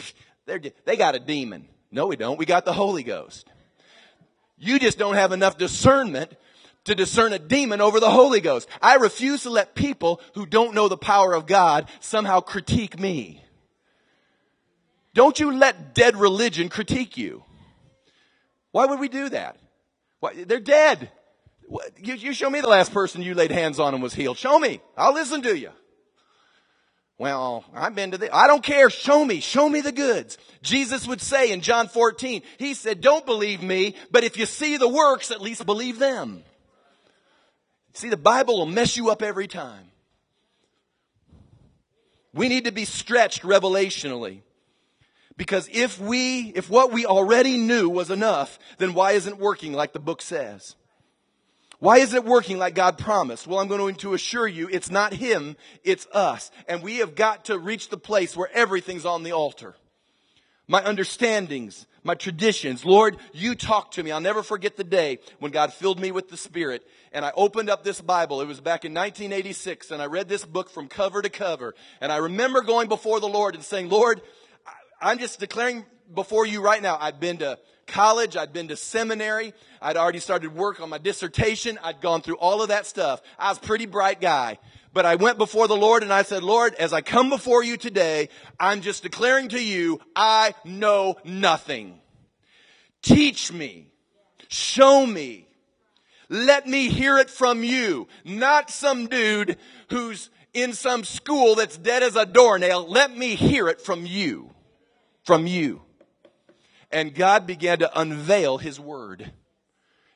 they got a demon. No, we don't. We got the Holy Ghost. You just don't have enough discernment to discern a demon over the Holy Ghost. I refuse to let people who don't know the power of God somehow critique me. Don't you let dead religion critique you. Why would we do that? Why, they're dead. You, you show me the last person you laid hands on and was healed. Show me. I'll listen to you. Well, I've been to the, I don't care. Show me. Show me the goods. Jesus would say in John 14, He said, don't believe me, but if you see the works, at least believe them. See, the Bible will mess you up every time. We need to be stretched revelationally. Because if we, if what we already knew was enough, then why isn't it working like the book says? Why isn't it working like God promised? Well, I'm going to assure you it's not Him, it's us. And we have got to reach the place where everything's on the altar. my understandings, my traditions. Lord, you talk to me. I'll never forget the day when God filled me with the Spirit and I opened up this Bible. It was back in 1986 and I read this book from cover to cover. And I remember going before the Lord and saying, Lord, I'm just declaring before you right now. I'd been to college. I'd been to seminary. I'd already started work on my dissertation. I'd gone through all of that stuff. I was a pretty bright guy. But I went before the Lord and I said, Lord, as I come before you today, I'm just declaring to you, I know nothing. Teach me. Show me. Let me hear it from you. Not some dude who's in some school that's dead as a doornail. Let me hear it from you. From you. And God began to unveil His Word.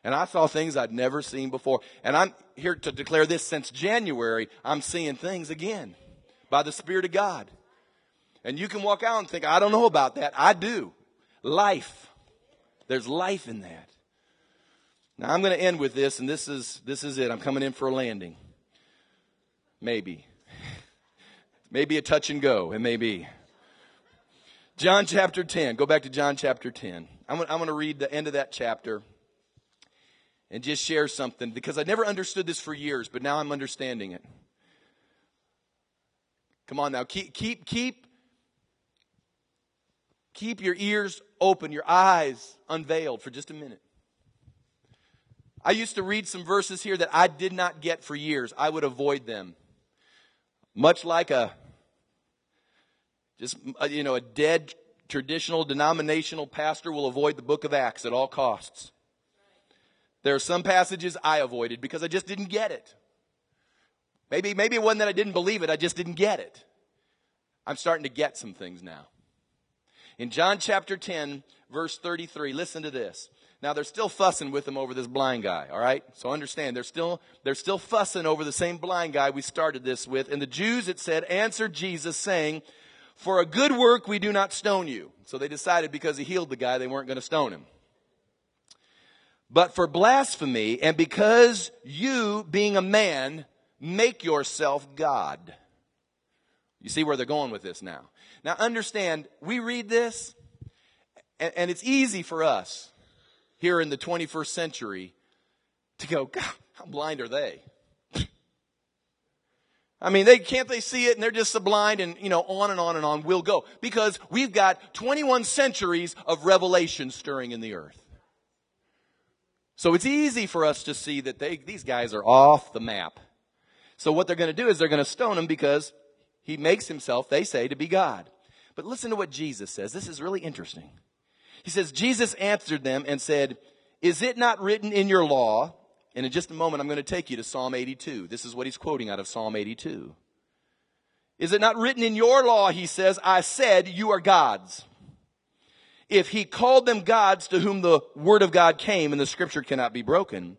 And I saw things I'd never seen before. And I'm here to declare this since January, I'm seeing things again by the Spirit of God. And you can walk out and think, I don't know about that. I do. Life. There's life in that. Now I'm going to end with this, and this is, this is it. I'm coming in for a landing. Maybe. Maybe a touch and go. It may be. John chapter 10. Go back to John chapter 10. I'm, going to read the end of that chapter and just share something because I never understood this for years, but now I'm understanding it. Come on now, keep keep keep keep your ears open, your eyes unveiled for just a minute. I used to read some verses here that I did not get for years. I would avoid them. Much like a just uh, you know a dead traditional denominational pastor will avoid the book of Acts at all costs. There are some passages I avoided because I just didn't get it. Maybe, maybe it wasn't that I didn't believe it, I just didn't get it. I'm starting to get some things now. In John chapter 10, verse 33, listen to this. Now they're still fussing with him over this blind guy, all right? So understand, they're still, they're still fussing over the same blind guy we started this with. And the Jews, it said, answered Jesus saying, for a good work we do not stone you. So they decided because he healed the guy, they weren't going to stone him but for blasphemy, and because you, being a man, make yourself God. You see where they're going with this now. Now understand, we read this, and, it's easy for us here in the 21st century to go, God, how blind are they? I mean, they can't they see it and they're just so blind and you know on and on and on we'll go because we've got 21 centuries of revelation stirring in the earth. So it's easy for us to see that they, these guys are off the map. So what they're going to do is they're going to stone him because he makes himself, they say, to be God. But listen to what Jesus says. This is really interesting. He says, Jesus answered them and said, Is it not written in your law? And in just a moment, I'm going to take you to Psalm 82. This is what he's quoting out of Psalm 82. Is it not written in your law, he says, I said, you are gods if he called them gods to whom the word of God came and the scripture cannot be broken,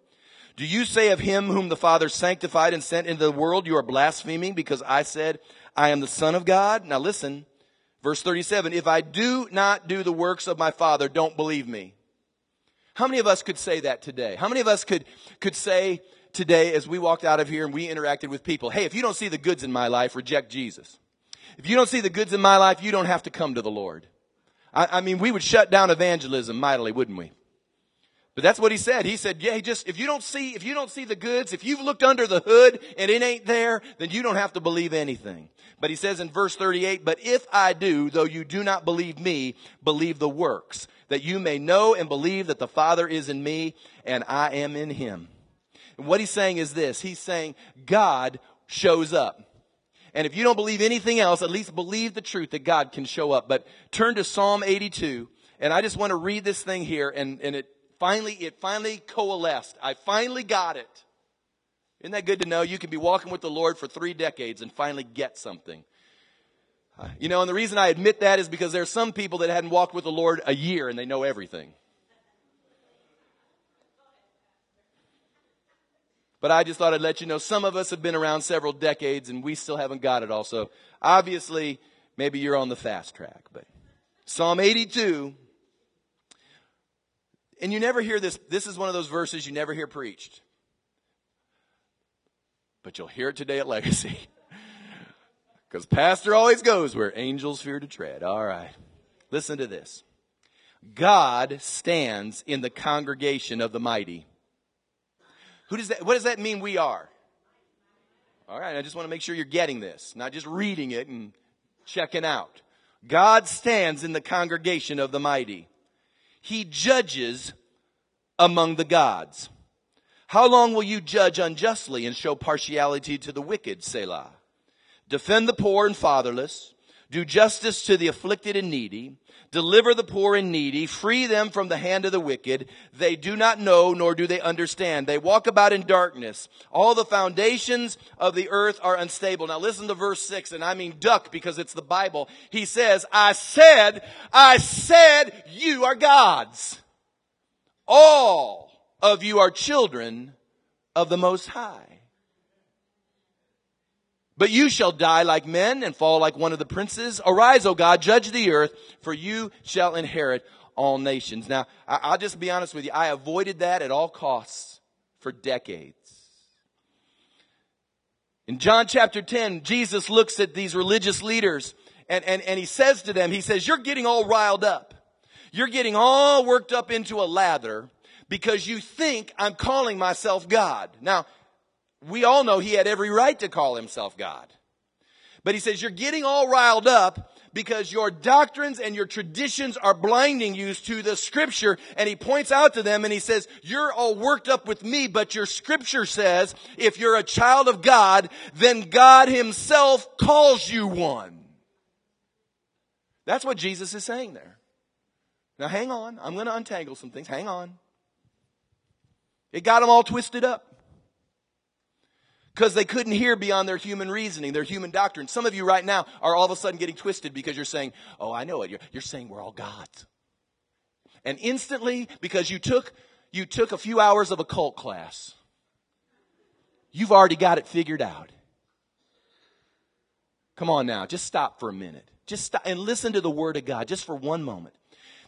do you say of him whom the Father sanctified and sent into the world, you are blaspheming because I said, I am the Son of God? Now listen, verse 37, if I do not do the works of my Father, don't believe me. How many of us could say that today? How many of us could, could say today as we walked out of here and we interacted with people, hey, if you don't see the goods in my life, reject Jesus. If you don't see the goods in my life, you don't have to come to the Lord. I, I mean, we would shut down evangelism mightily, wouldn't we? But that's what he said. He said, yeah, just, if you don't see, if you don't see the goods, if you've looked under the hood and it ain't there, then you don't have to believe anything. But he says in verse 38, but if I do, though you do not believe me, believe the works, that you may know and believe that the Father is in me and I am in him. And what he's saying is this. He's saying God shows up. And if you don't believe anything else, at least believe the truth that God can show up. But turn to Psalm 82. And I just want to read this thing here and, and it finally, it finally coalesced. I finally got it. Isn't that good to know? You can be walking with the Lord for three decades and finally get something. You know, and the reason I admit that is because there are some people that hadn't walked with the Lord a year and they know everything. But I just thought I'd let you know some of us have been around several decades and we still haven't got it all. So obviously, maybe you're on the fast track. But Psalm 82, and you never hear this. This is one of those verses you never hear preached. But you'll hear it today at Legacy. Because Pastor always goes where angels fear to tread. All right. Listen to this. God stands in the congregation of the mighty. Who does that, what does that mean we are? All right, I just want to make sure you're getting this, not just reading it and checking out. God stands in the congregation of the mighty. He judges among the gods. How long will you judge unjustly and show partiality to the wicked, Selah? Defend the poor and fatherless. Do justice to the afflicted and needy. Deliver the poor and needy. Free them from the hand of the wicked. They do not know, nor do they understand. They walk about in darkness. All the foundations of the earth are unstable. Now listen to verse six, and I mean duck because it's the Bible. He says, I said, I said you are gods. All of you are children of the Most High. But you shall die like men and fall like one of the princes. Arise, O God, judge the earth, for you shall inherit all nations. Now, I'll just be honest with you. I avoided that at all costs for decades. In John chapter 10, Jesus looks at these religious leaders and, and, and he says to them, he says, you're getting all riled up. You're getting all worked up into a lather because you think I'm calling myself God. Now, we all know he had every right to call himself God. But he says, you're getting all riled up because your doctrines and your traditions are blinding you to the scripture. And he points out to them and he says, you're all worked up with me, but your scripture says, if you're a child of God, then God himself calls you one. That's what Jesus is saying there. Now hang on. I'm going to untangle some things. Hang on. It got them all twisted up because they couldn't hear beyond their human reasoning, their human doctrine. Some of you right now are all of a sudden getting twisted because you're saying, Oh, I know it. You're, you're saying we're all gods. And instantly, because you took, you took a few hours of a cult class, you've already got it figured out. Come on now, just stop for a minute. Just stop and listen to the Word of God just for one moment.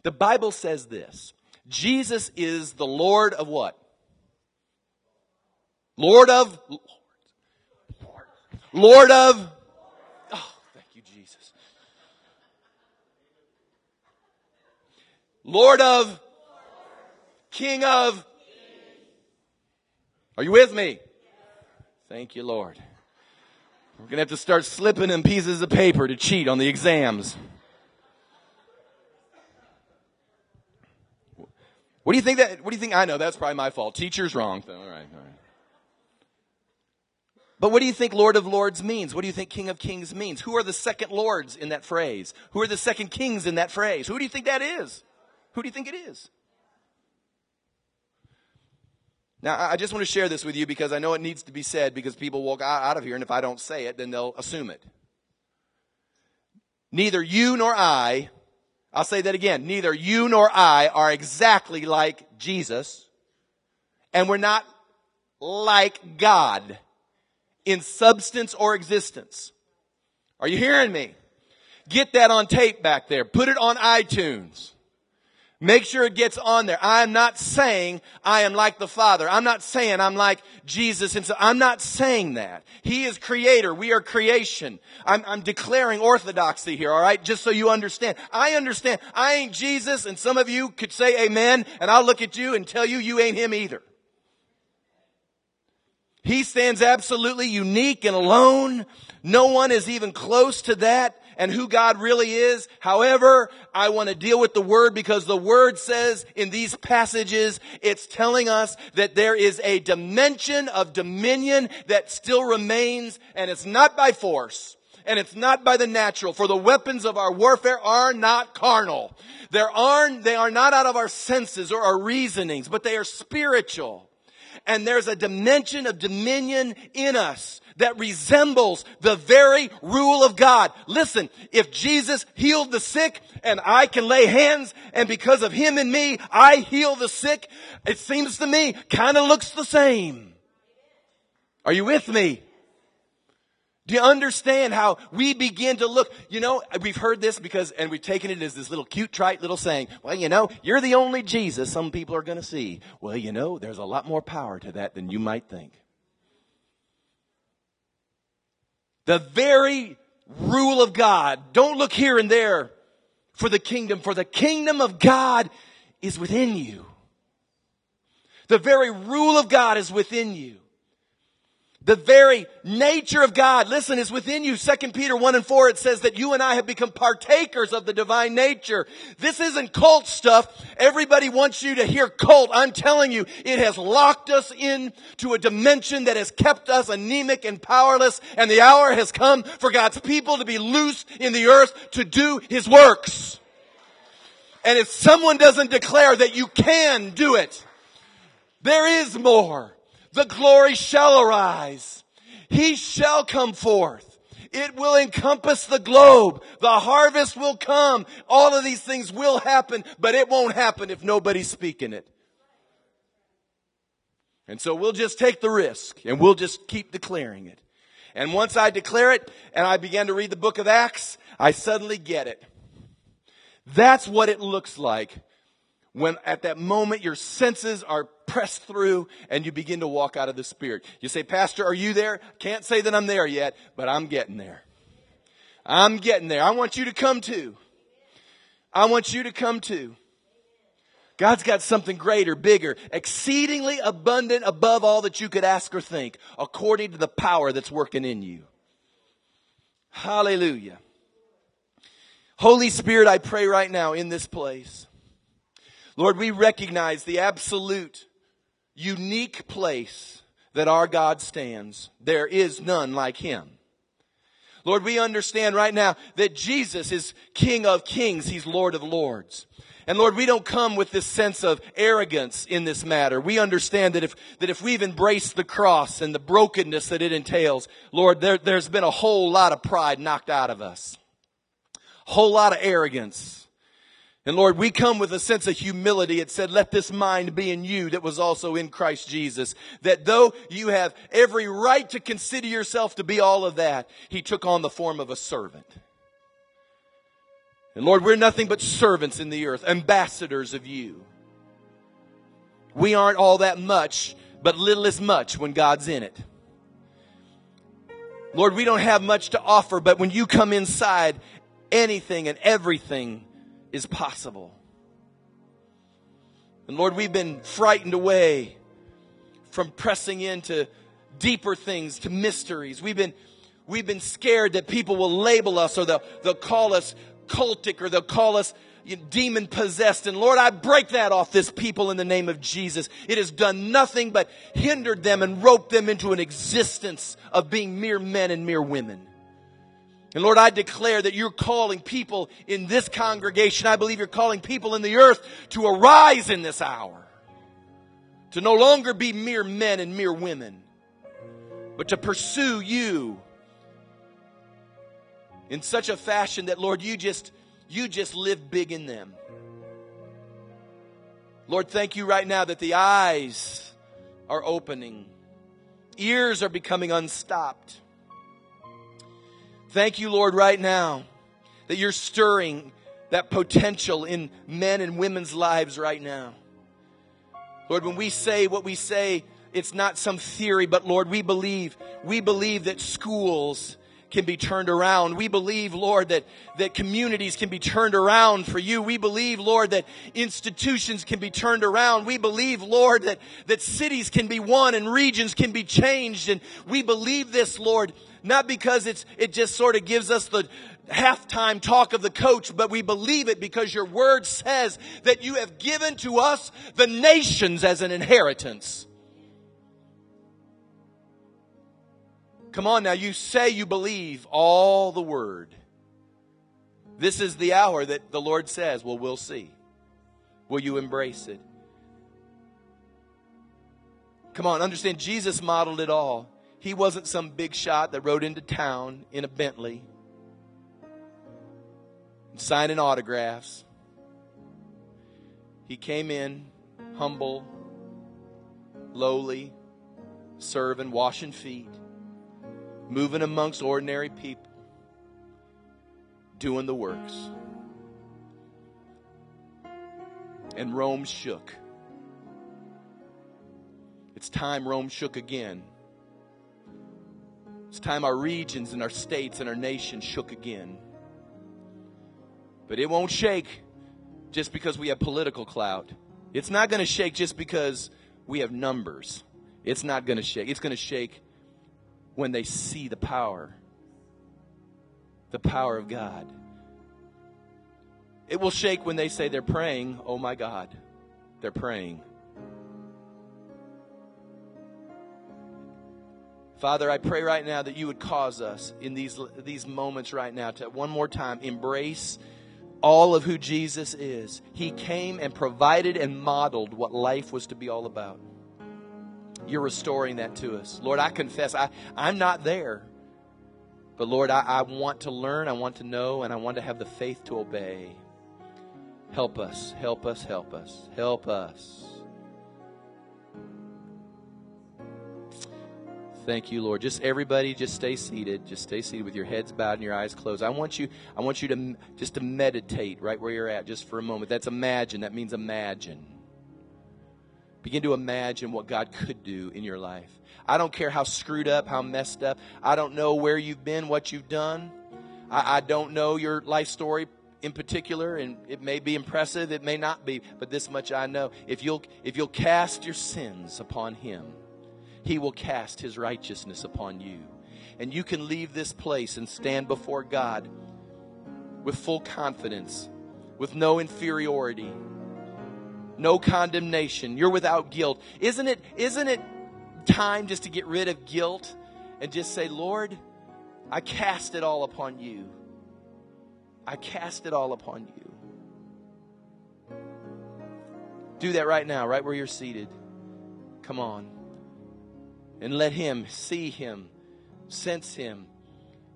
The Bible says this Jesus is the Lord of what? Lord of Lord of. Oh, thank you, Jesus. Lord of. King of. Are you with me? Thank you, Lord. We're going to have to start slipping in pieces of paper to cheat on the exams. What do you think that, what do you think? I know that's probably my fault. Teacher's wrong. All right, all right. But what do you think Lord of Lords means? What do you think King of Kings means? Who are the second lords in that phrase? Who are the second kings in that phrase? Who do you think that is? Who do you think it is? Now, I just want to share this with you because I know it needs to be said because people walk out of here and if I don't say it, then they'll assume it. Neither you nor I, I'll say that again, neither you nor I are exactly like Jesus and we're not like God in substance or existence. Are you hearing me? Get that on tape back there. Put it on iTunes. Make sure it gets on there. I am not saying I am like the Father. I'm not saying I'm like Jesus himself. I'm not saying that. He is creator. We are creation. I'm, I'm declaring orthodoxy here, alright? Just so you understand. I understand. I ain't Jesus and some of you could say amen and I'll look at you and tell you you ain't him either. He stands absolutely unique and alone. No one is even close to that and who God really is. However, I want to deal with the word because the word says in these passages, it's telling us that there is a dimension of dominion that still remains and it's not by force and it's not by the natural for the weapons of our warfare are not carnal. There are, they are not out of our senses or our reasonings, but they are spiritual and there's a dimension of dominion in us that resembles the very rule of God. Listen, if Jesus healed the sick and I can lay hands and because of him and me, I heal the sick, it seems to me kind of looks the same. Are you with me? Do you understand how we begin to look? You know, we've heard this because, and we've taken it as this little cute, trite little saying. Well, you know, you're the only Jesus some people are going to see. Well, you know, there's a lot more power to that than you might think. The very rule of God. Don't look here and there for the kingdom, for the kingdom of God is within you. The very rule of God is within you. The very nature of God, listen, is within you. Second Peter 1 and 4, it says that you and I have become partakers of the divine nature. This isn't cult stuff. Everybody wants you to hear cult. I'm telling you, it has locked us into a dimension that has kept us anemic and powerless, and the hour has come for God's people to be loose in the earth to do His works. And if someone doesn't declare that you can do it, there is more the glory shall arise. He shall come forth. It will encompass the globe. The harvest will come. All of these things will happen, but it won't happen if nobody's speaking it. And so we'll just take the risk and we'll just keep declaring it. And once I declare it and I begin to read the book of Acts, I suddenly get it. That's what it looks like when at that moment your senses are pressed through and you begin to walk out of the Spirit. You say, Pastor, are you there? Can't say that I'm there yet, but I'm getting there. I'm getting there. I want you to come too. I want you to come too. God's got something greater, bigger, exceedingly abundant above all that you could ask or think, according to the power that's working in you. Hallelujah. Holy Spirit, I pray right now in this place. Lord, we recognize the absolute unique place that our God stands. There is none like him. Lord, we understand right now that Jesus is King of kings. He's Lord of lords. And Lord, we don't come with this sense of arrogance in this matter. We understand that if, that if we've embraced the cross and the brokenness that it entails, Lord, there, there's been a whole lot of pride knocked out of us. Whole lot of arrogance. And Lord, we come with a sense of humility. It said, let this mind be in you that was also in Christ Jesus. That though you have every right to consider yourself to be all of that, He took on the form of a servant. And Lord, we're nothing but servants in the earth, ambassadors of you. We aren't all that much, but little is much when God's in it. Lord, we don't have much to offer, but when you come inside, anything and everything is possible. And Lord, we've been frightened away from pressing into deeper things, to mysteries. We've been, we've been scared that people will label us or they'll, they'll call us cultic or they'll call us demon possessed. And Lord, I break that off this people in the name of Jesus. It has done nothing but hindered them and roped them into an existence of being mere men and mere women. And Lord, I declare that you're calling people in this congregation. I believe you're calling people in the earth to arise in this hour. To no longer be mere men and mere women, but to pursue you in such a fashion that, Lord, you just, you just live big in them. Lord, thank you right now that the eyes are opening. Ears are becoming unstopped Thank you, Lord, right now that you're stirring that potential in men and women's lives right now. Lord, when we say what we say, it's not some theory, but Lord, we believe, we believe that schools can be turned around. We believe, Lord, that, that communities can be turned around for you. We believe, Lord, that institutions can be turned around. We believe, Lord, that, that cities can be won and regions can be changed. And we believe this, Lord, not because it's, it just sort of gives us the halftime talk of the coach, but we believe it because your word says that you have given to us the nations as an inheritance. Come on now, you say you believe all the word. This is the hour that the Lord says, well, we'll see. Will you embrace it? Come on, understand, Jesus modeled it all. He wasn't some big shot that rode into town in a Bentley signing autographs. He came in humble, lowly, serving, washing feet, moving amongst ordinary people, doing the works. And Rome shook. It's time Rome shook again. It's time our regions and our states and our nation shook again. But it won't shake just because we have political clout. It's not going to shake just because we have numbers. It's not going to shake. It's going to shake when they see the power, the power of God. It will shake when they say they're praying, oh my God, they're praying. Father, I pray right now that you would cause us in these, these moments right now to one more time embrace all of who Jesus is. He came and provided and modeled what life was to be all about. You're restoring that to us. Lord, I confess I, I'm not there. But Lord, I, I want to learn, I want to know, and I want to have the faith to obey. Help us, help us, help us, help us. Thank you, Lord. Just everybody, just stay seated. Just stay seated with your heads bowed and your eyes closed. I want you, I want you to just to meditate right where you're at, just for a moment. That's imagine. That means imagine. Begin to imagine what God could do in your life. I don't care how screwed up, how messed up. I don't know where you've been, what you've done. I, I don't know your life story in particular, and it may be impressive, it may not be, but this much I know. If you'll if you'll cast your sins upon Him he will cast His righteousness upon you. And you can leave this place and stand before God with full confidence, with no inferiority, no condemnation. You're without guilt. Isn't it, isn't it time just to get rid of guilt and just say, Lord, I cast it all upon you. I cast it all upon you. Do that right now, right where you're seated. Come on and let Him see Him, sense Him.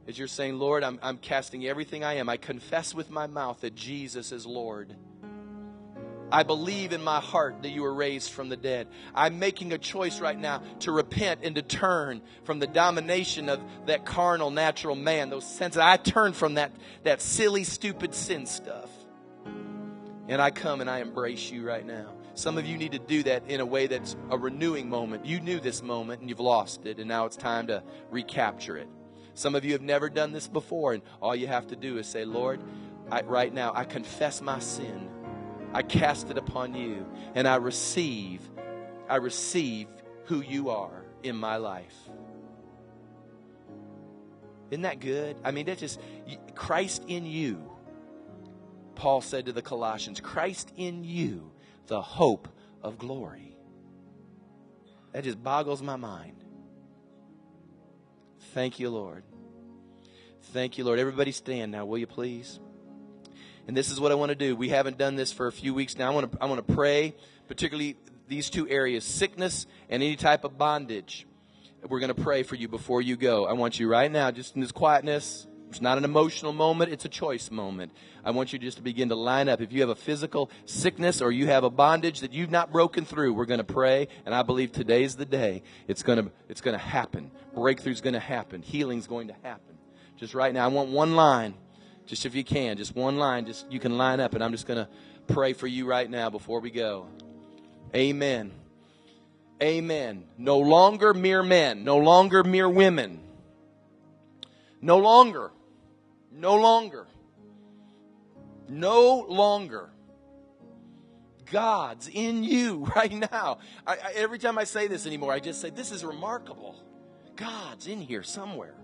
As you're saying, Lord, I'm, I'm casting everything I am. I confess with my mouth that Jesus is Lord. I believe in my heart that you were raised from the dead. I'm making a choice right now to repent and to turn from the domination of that carnal, natural man, those senses. I turn from that, that silly, stupid sin stuff. And I come and I embrace you right now. Some of you need to do that in a way that's a renewing moment. You knew this moment and you've lost it, and now it's time to recapture it. Some of you have never done this before, and all you have to do is say, Lord, I, right now, I confess my sin. I cast it upon you, and I receive, I receive who you are in my life. Isn't that good? I mean, that's just Christ in you. Paul said to the Colossians, Christ in you the hope of glory. That just boggles my mind. Thank you, Lord. Thank you, Lord. Everybody stand now, will you please? And this is what I want to do. We haven't done this for a few weeks now. I want to, I want to pray, particularly these two areas sickness and any type of bondage. We're going to pray for you before you go. I want you right now, just in this quietness, it's not an emotional moment, it's a choice moment. I want you just to begin to line up. If you have a physical sickness or you have a bondage that you've not broken through, we're going to pray, and I believe today's the day. It's going to, it's going to happen. Breakthrough's going to happen. Healing's going to happen. Just right now, I want one line. Just if you can, just one line, just you can line up, and I'm just going to pray for you right now before we go. Amen. Amen. No longer mere men, no longer mere women. No longer. No longer. No longer. God's in you right now. I, I, every time I say this anymore, I just say, This is remarkable. God's in here somewhere.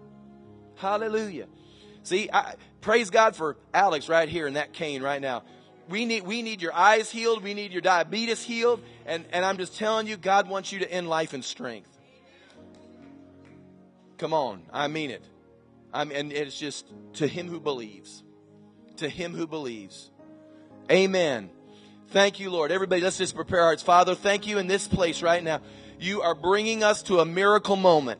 Hallelujah. See, I, praise God for Alex right here in that cane right now. We need, we need your eyes healed. We need your diabetes healed. And, and I'm just telling you, God wants you to end life in strength. Come on. I mean it. And it's just to him who believes. To him who believes. Amen. Thank you, Lord. Everybody, let's just prepare our hearts. Father, thank you in this place right now. You are bringing us to a miracle moment.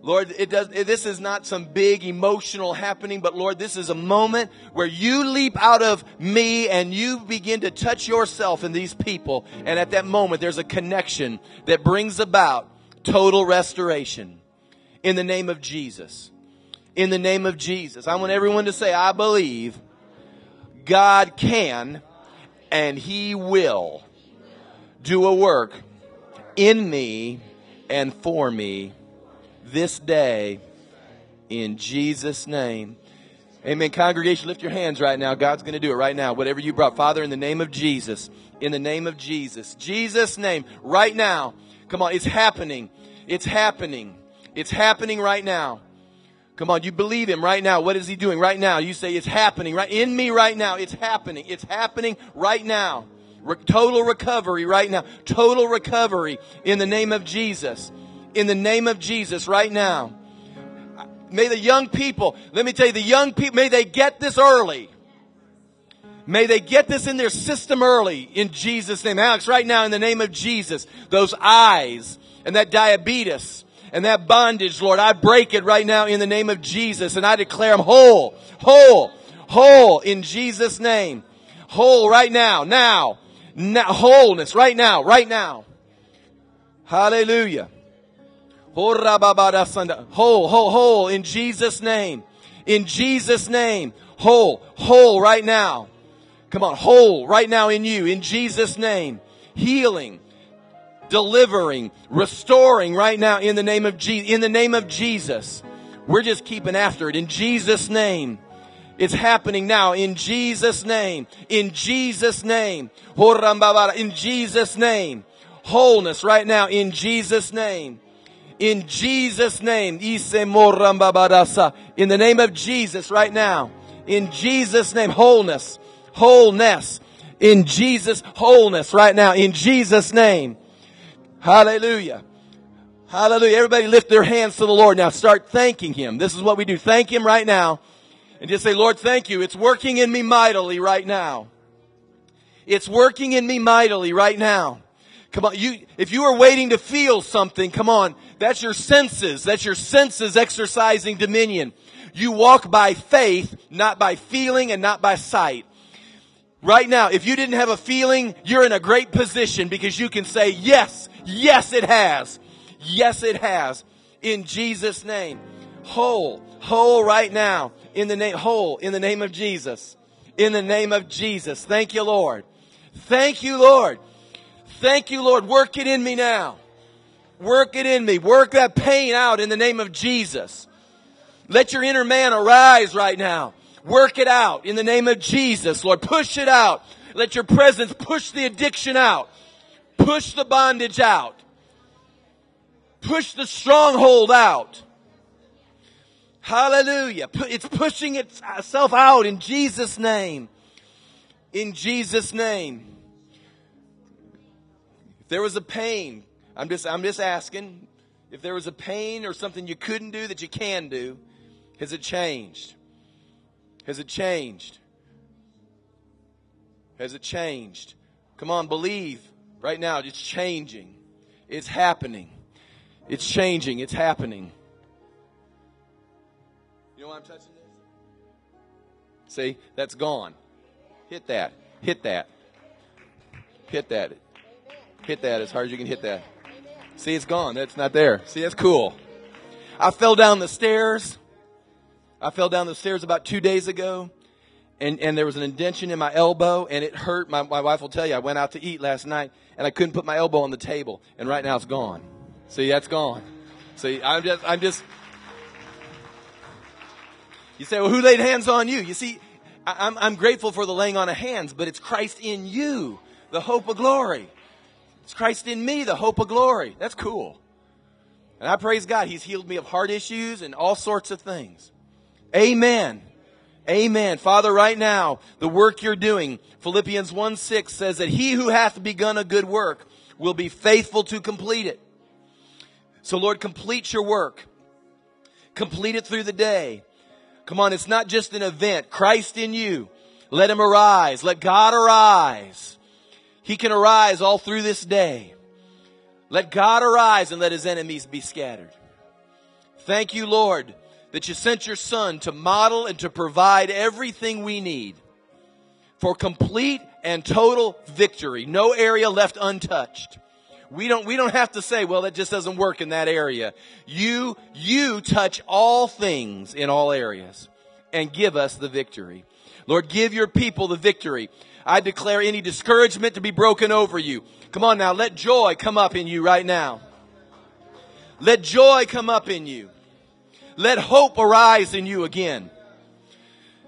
Lord, it does, this is not some big emotional happening, but Lord, this is a moment where you leap out of me and you begin to touch yourself in these people. And at that moment, there's a connection that brings about total restoration in the name of Jesus. In the name of Jesus. I want everyone to say, I believe God can and He will do a work in me and for me this day in Jesus' name. Amen. Congregation, lift your hands right now. God's going to do it right now. Whatever you brought. Father, in the name of Jesus, in the name of Jesus, Jesus' name, right now. Come on, it's happening. It's happening. It's happening right now. Come on, you believe him right now. What is he doing right now? You say it's happening right in me right now. It's happening. It's happening right now. Re- total recovery right now. Total recovery in the name of Jesus. In the name of Jesus right now. May the young people, let me tell you, the young people, may they get this early. May they get this in their system early in Jesus' name. Alex, right now in the name of Jesus, those eyes and that diabetes and that bondage, Lord, I break it right now in the name of Jesus and I declare them whole, whole, whole in Jesus' name. Whole right now, now, now wholeness right now, right now. Hallelujah. Whole, whole, whole in Jesus' name. In Jesus' name. Whole, whole right now. Come on, whole right now in you. In Jesus' name. Healing, delivering, restoring right now in the name of Jesus. In the name of Jesus. We're just keeping after it. In Jesus' name. It's happening now in Jesus' name. In Jesus' name. In Jesus' name. Wholeness right now in Jesus' name. In Jesus' name. In the name of Jesus right now. In Jesus' name. Wholeness. Wholeness. In Jesus' wholeness right now. In Jesus' name. Hallelujah. Hallelujah. Everybody lift their hands to the Lord now. Start thanking Him. This is what we do. Thank Him right now. And just say, Lord, thank you. It's working in me mightily right now. It's working in me mightily right now. Come on, you, if you are waiting to feel something, come on, that's your senses. That's your senses exercising dominion. You walk by faith, not by feeling and not by sight. Right now, if you didn't have a feeling, you're in a great position because you can say, yes, yes it has. Yes it has. In Jesus' name. Whole, whole right now. In the name, whole, in the name of Jesus. In the name of Jesus. Thank you, Lord. Thank you, Lord. Thank you, Lord. Work it in me now. Work it in me. Work that pain out in the name of Jesus. Let your inner man arise right now. Work it out in the name of Jesus, Lord. Push it out. Let your presence push the addiction out. Push the bondage out. Push the stronghold out. Hallelujah. It's pushing itself out in Jesus' name. In Jesus' name. If there was a pain, I'm just, I'm just asking, if there was a pain or something you couldn't do that you can do, has it changed? Has it changed? Has it changed? Come on, believe right now. It's changing. It's happening. It's changing. It's happening. You know why I'm touching this? See, that's gone. Hit that. Hit that. Hit that. Hit that as hard as you can hit that. See, it's gone. That's not there. See, that's cool. I fell down the stairs. I fell down the stairs about two days ago and, and there was an indention in my elbow and it hurt. My, my wife will tell you, I went out to eat last night and I couldn't put my elbow on the table and right now it's gone. See, that's gone. See, I'm just, I'm just, you say, well, who laid hands on you? You see, I, I'm, I'm grateful for the laying on of hands, but it's Christ in you, the hope of glory. It's Christ in me, the hope of glory. That's cool. And I praise God. He's healed me of heart issues and all sorts of things. Amen. Amen. Father, right now, the work you're doing, Philippians 1 6 says that he who hath begun a good work will be faithful to complete it. So Lord, complete your work. Complete it through the day. Come on, it's not just an event. Christ in you. Let him arise. Let God arise. He can arise all through this day. Let God arise and let his enemies be scattered. Thank you, Lord, that you sent your son to model and to provide everything we need for complete and total victory. No area left untouched. We don't, we don't have to say, well, that just doesn't work in that area. You, you touch all things in all areas and give us the victory. Lord, give your people the victory. I declare any discouragement to be broken over you. Come on now, let joy come up in you right now. Let joy come up in you. Let hope arise in you again.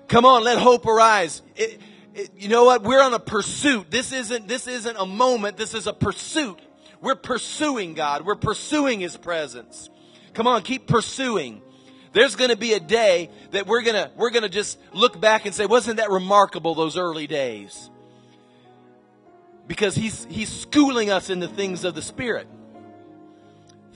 Come on, let hope arise. It, it, you know what? We're on a pursuit. This isn't, this isn't a moment. This is a pursuit. We're pursuing God. We're pursuing His presence. Come on, keep pursuing. There's going to be a day that we're going to, we're going to just look back and say, wasn't that remarkable those early days? Because He's, He's schooling us in the things of the Spirit.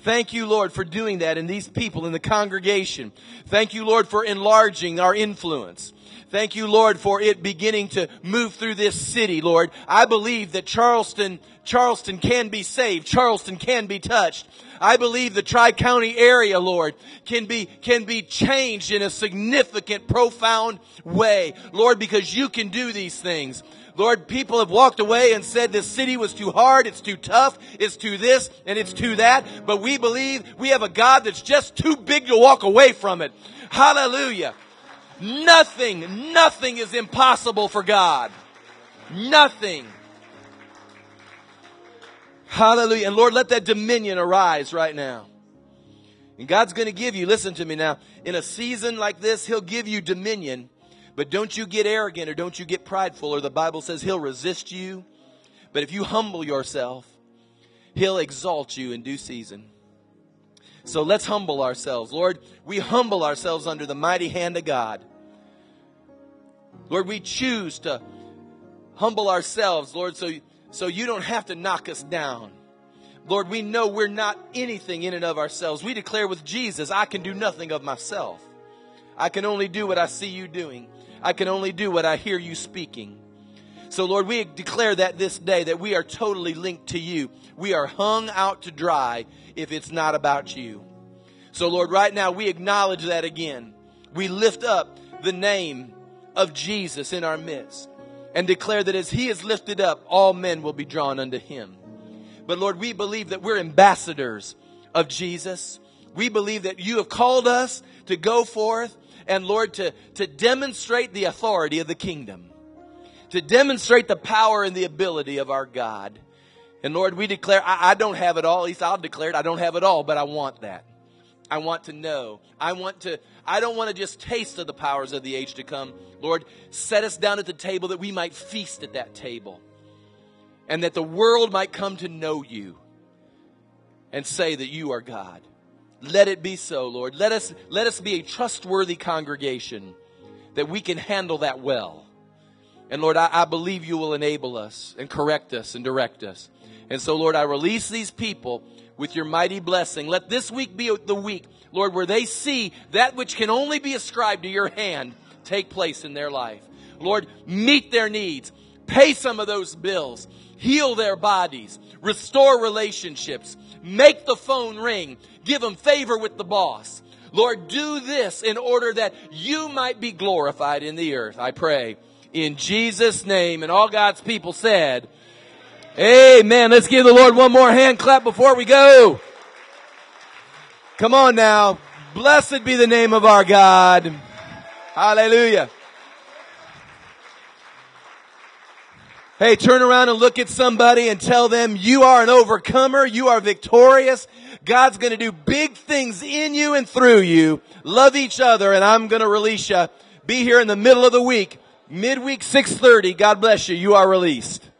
Thank you, Lord, for doing that in these people in the congregation. Thank you, Lord, for enlarging our influence. Thank you, Lord, for it beginning to move through this city, Lord. I believe that Charleston, Charleston can be saved. Charleston can be touched. I believe the Tri-County area, Lord, can be, can be changed in a significant, profound way. Lord, because you can do these things. Lord, people have walked away and said this city was too hard, it's too tough, it's too this, and it's too that. But we believe we have a God that's just too big to walk away from it. Hallelujah. Nothing, nothing is impossible for God. Nothing. Hallelujah. And Lord, let that dominion arise right now. And God's going to give you, listen to me now, in a season like this, He'll give you dominion but don't you get arrogant or don't you get prideful, or the Bible says He'll resist you. But if you humble yourself, He'll exalt you in due season. So let's humble ourselves. Lord, we humble ourselves under the mighty hand of God. Lord, we choose to humble ourselves, Lord, so, so you don't have to knock us down. Lord, we know we're not anything in and of ourselves. We declare with Jesus, I can do nothing of myself. I can only do what I see you doing. I can only do what I hear you speaking. So, Lord, we declare that this day that we are totally linked to you. We are hung out to dry if it's not about you. So, Lord, right now we acknowledge that again. We lift up the name of Jesus in our midst and declare that as he is lifted up, all men will be drawn unto him. But Lord, we believe that we're ambassadors of Jesus. We believe that you have called us to go forth and Lord, to, to demonstrate the authority of the kingdom, to demonstrate the power and the ability of our God. And Lord, we declare, I, I don't have it all. At least I'll declare it. I don't have it all, but I want that. I want to know. I want to, I don't want to just taste of the powers of the age to come. Lord, set us down at the table that we might feast at that table and that the world might come to know you and say that you are God. Let it be so, Lord. Let us, let us be a trustworthy congregation that we can handle that well. And Lord, I, I believe you will enable us and correct us and direct us. And so, Lord, I release these people with your mighty blessing. Let this week be the week, Lord, where they see that which can only be ascribed to your hand take place in their life. Lord, meet their needs. Pay some of those bills. Heal their bodies. Restore relationships. Make the phone ring. Give them favor with the boss. Lord, do this in order that you might be glorified in the earth. I pray in Jesus' name. And all God's people said, Amen. Let's give the Lord one more hand clap before we go. Come on now. Blessed be the name of our God. Hallelujah. Hey, turn around and look at somebody and tell them you are an overcomer. You are victorious. God's going to do big things in you and through you. Love each other and I'm going to release you. Be here in the middle of the week. Midweek 630. God bless you. You are released.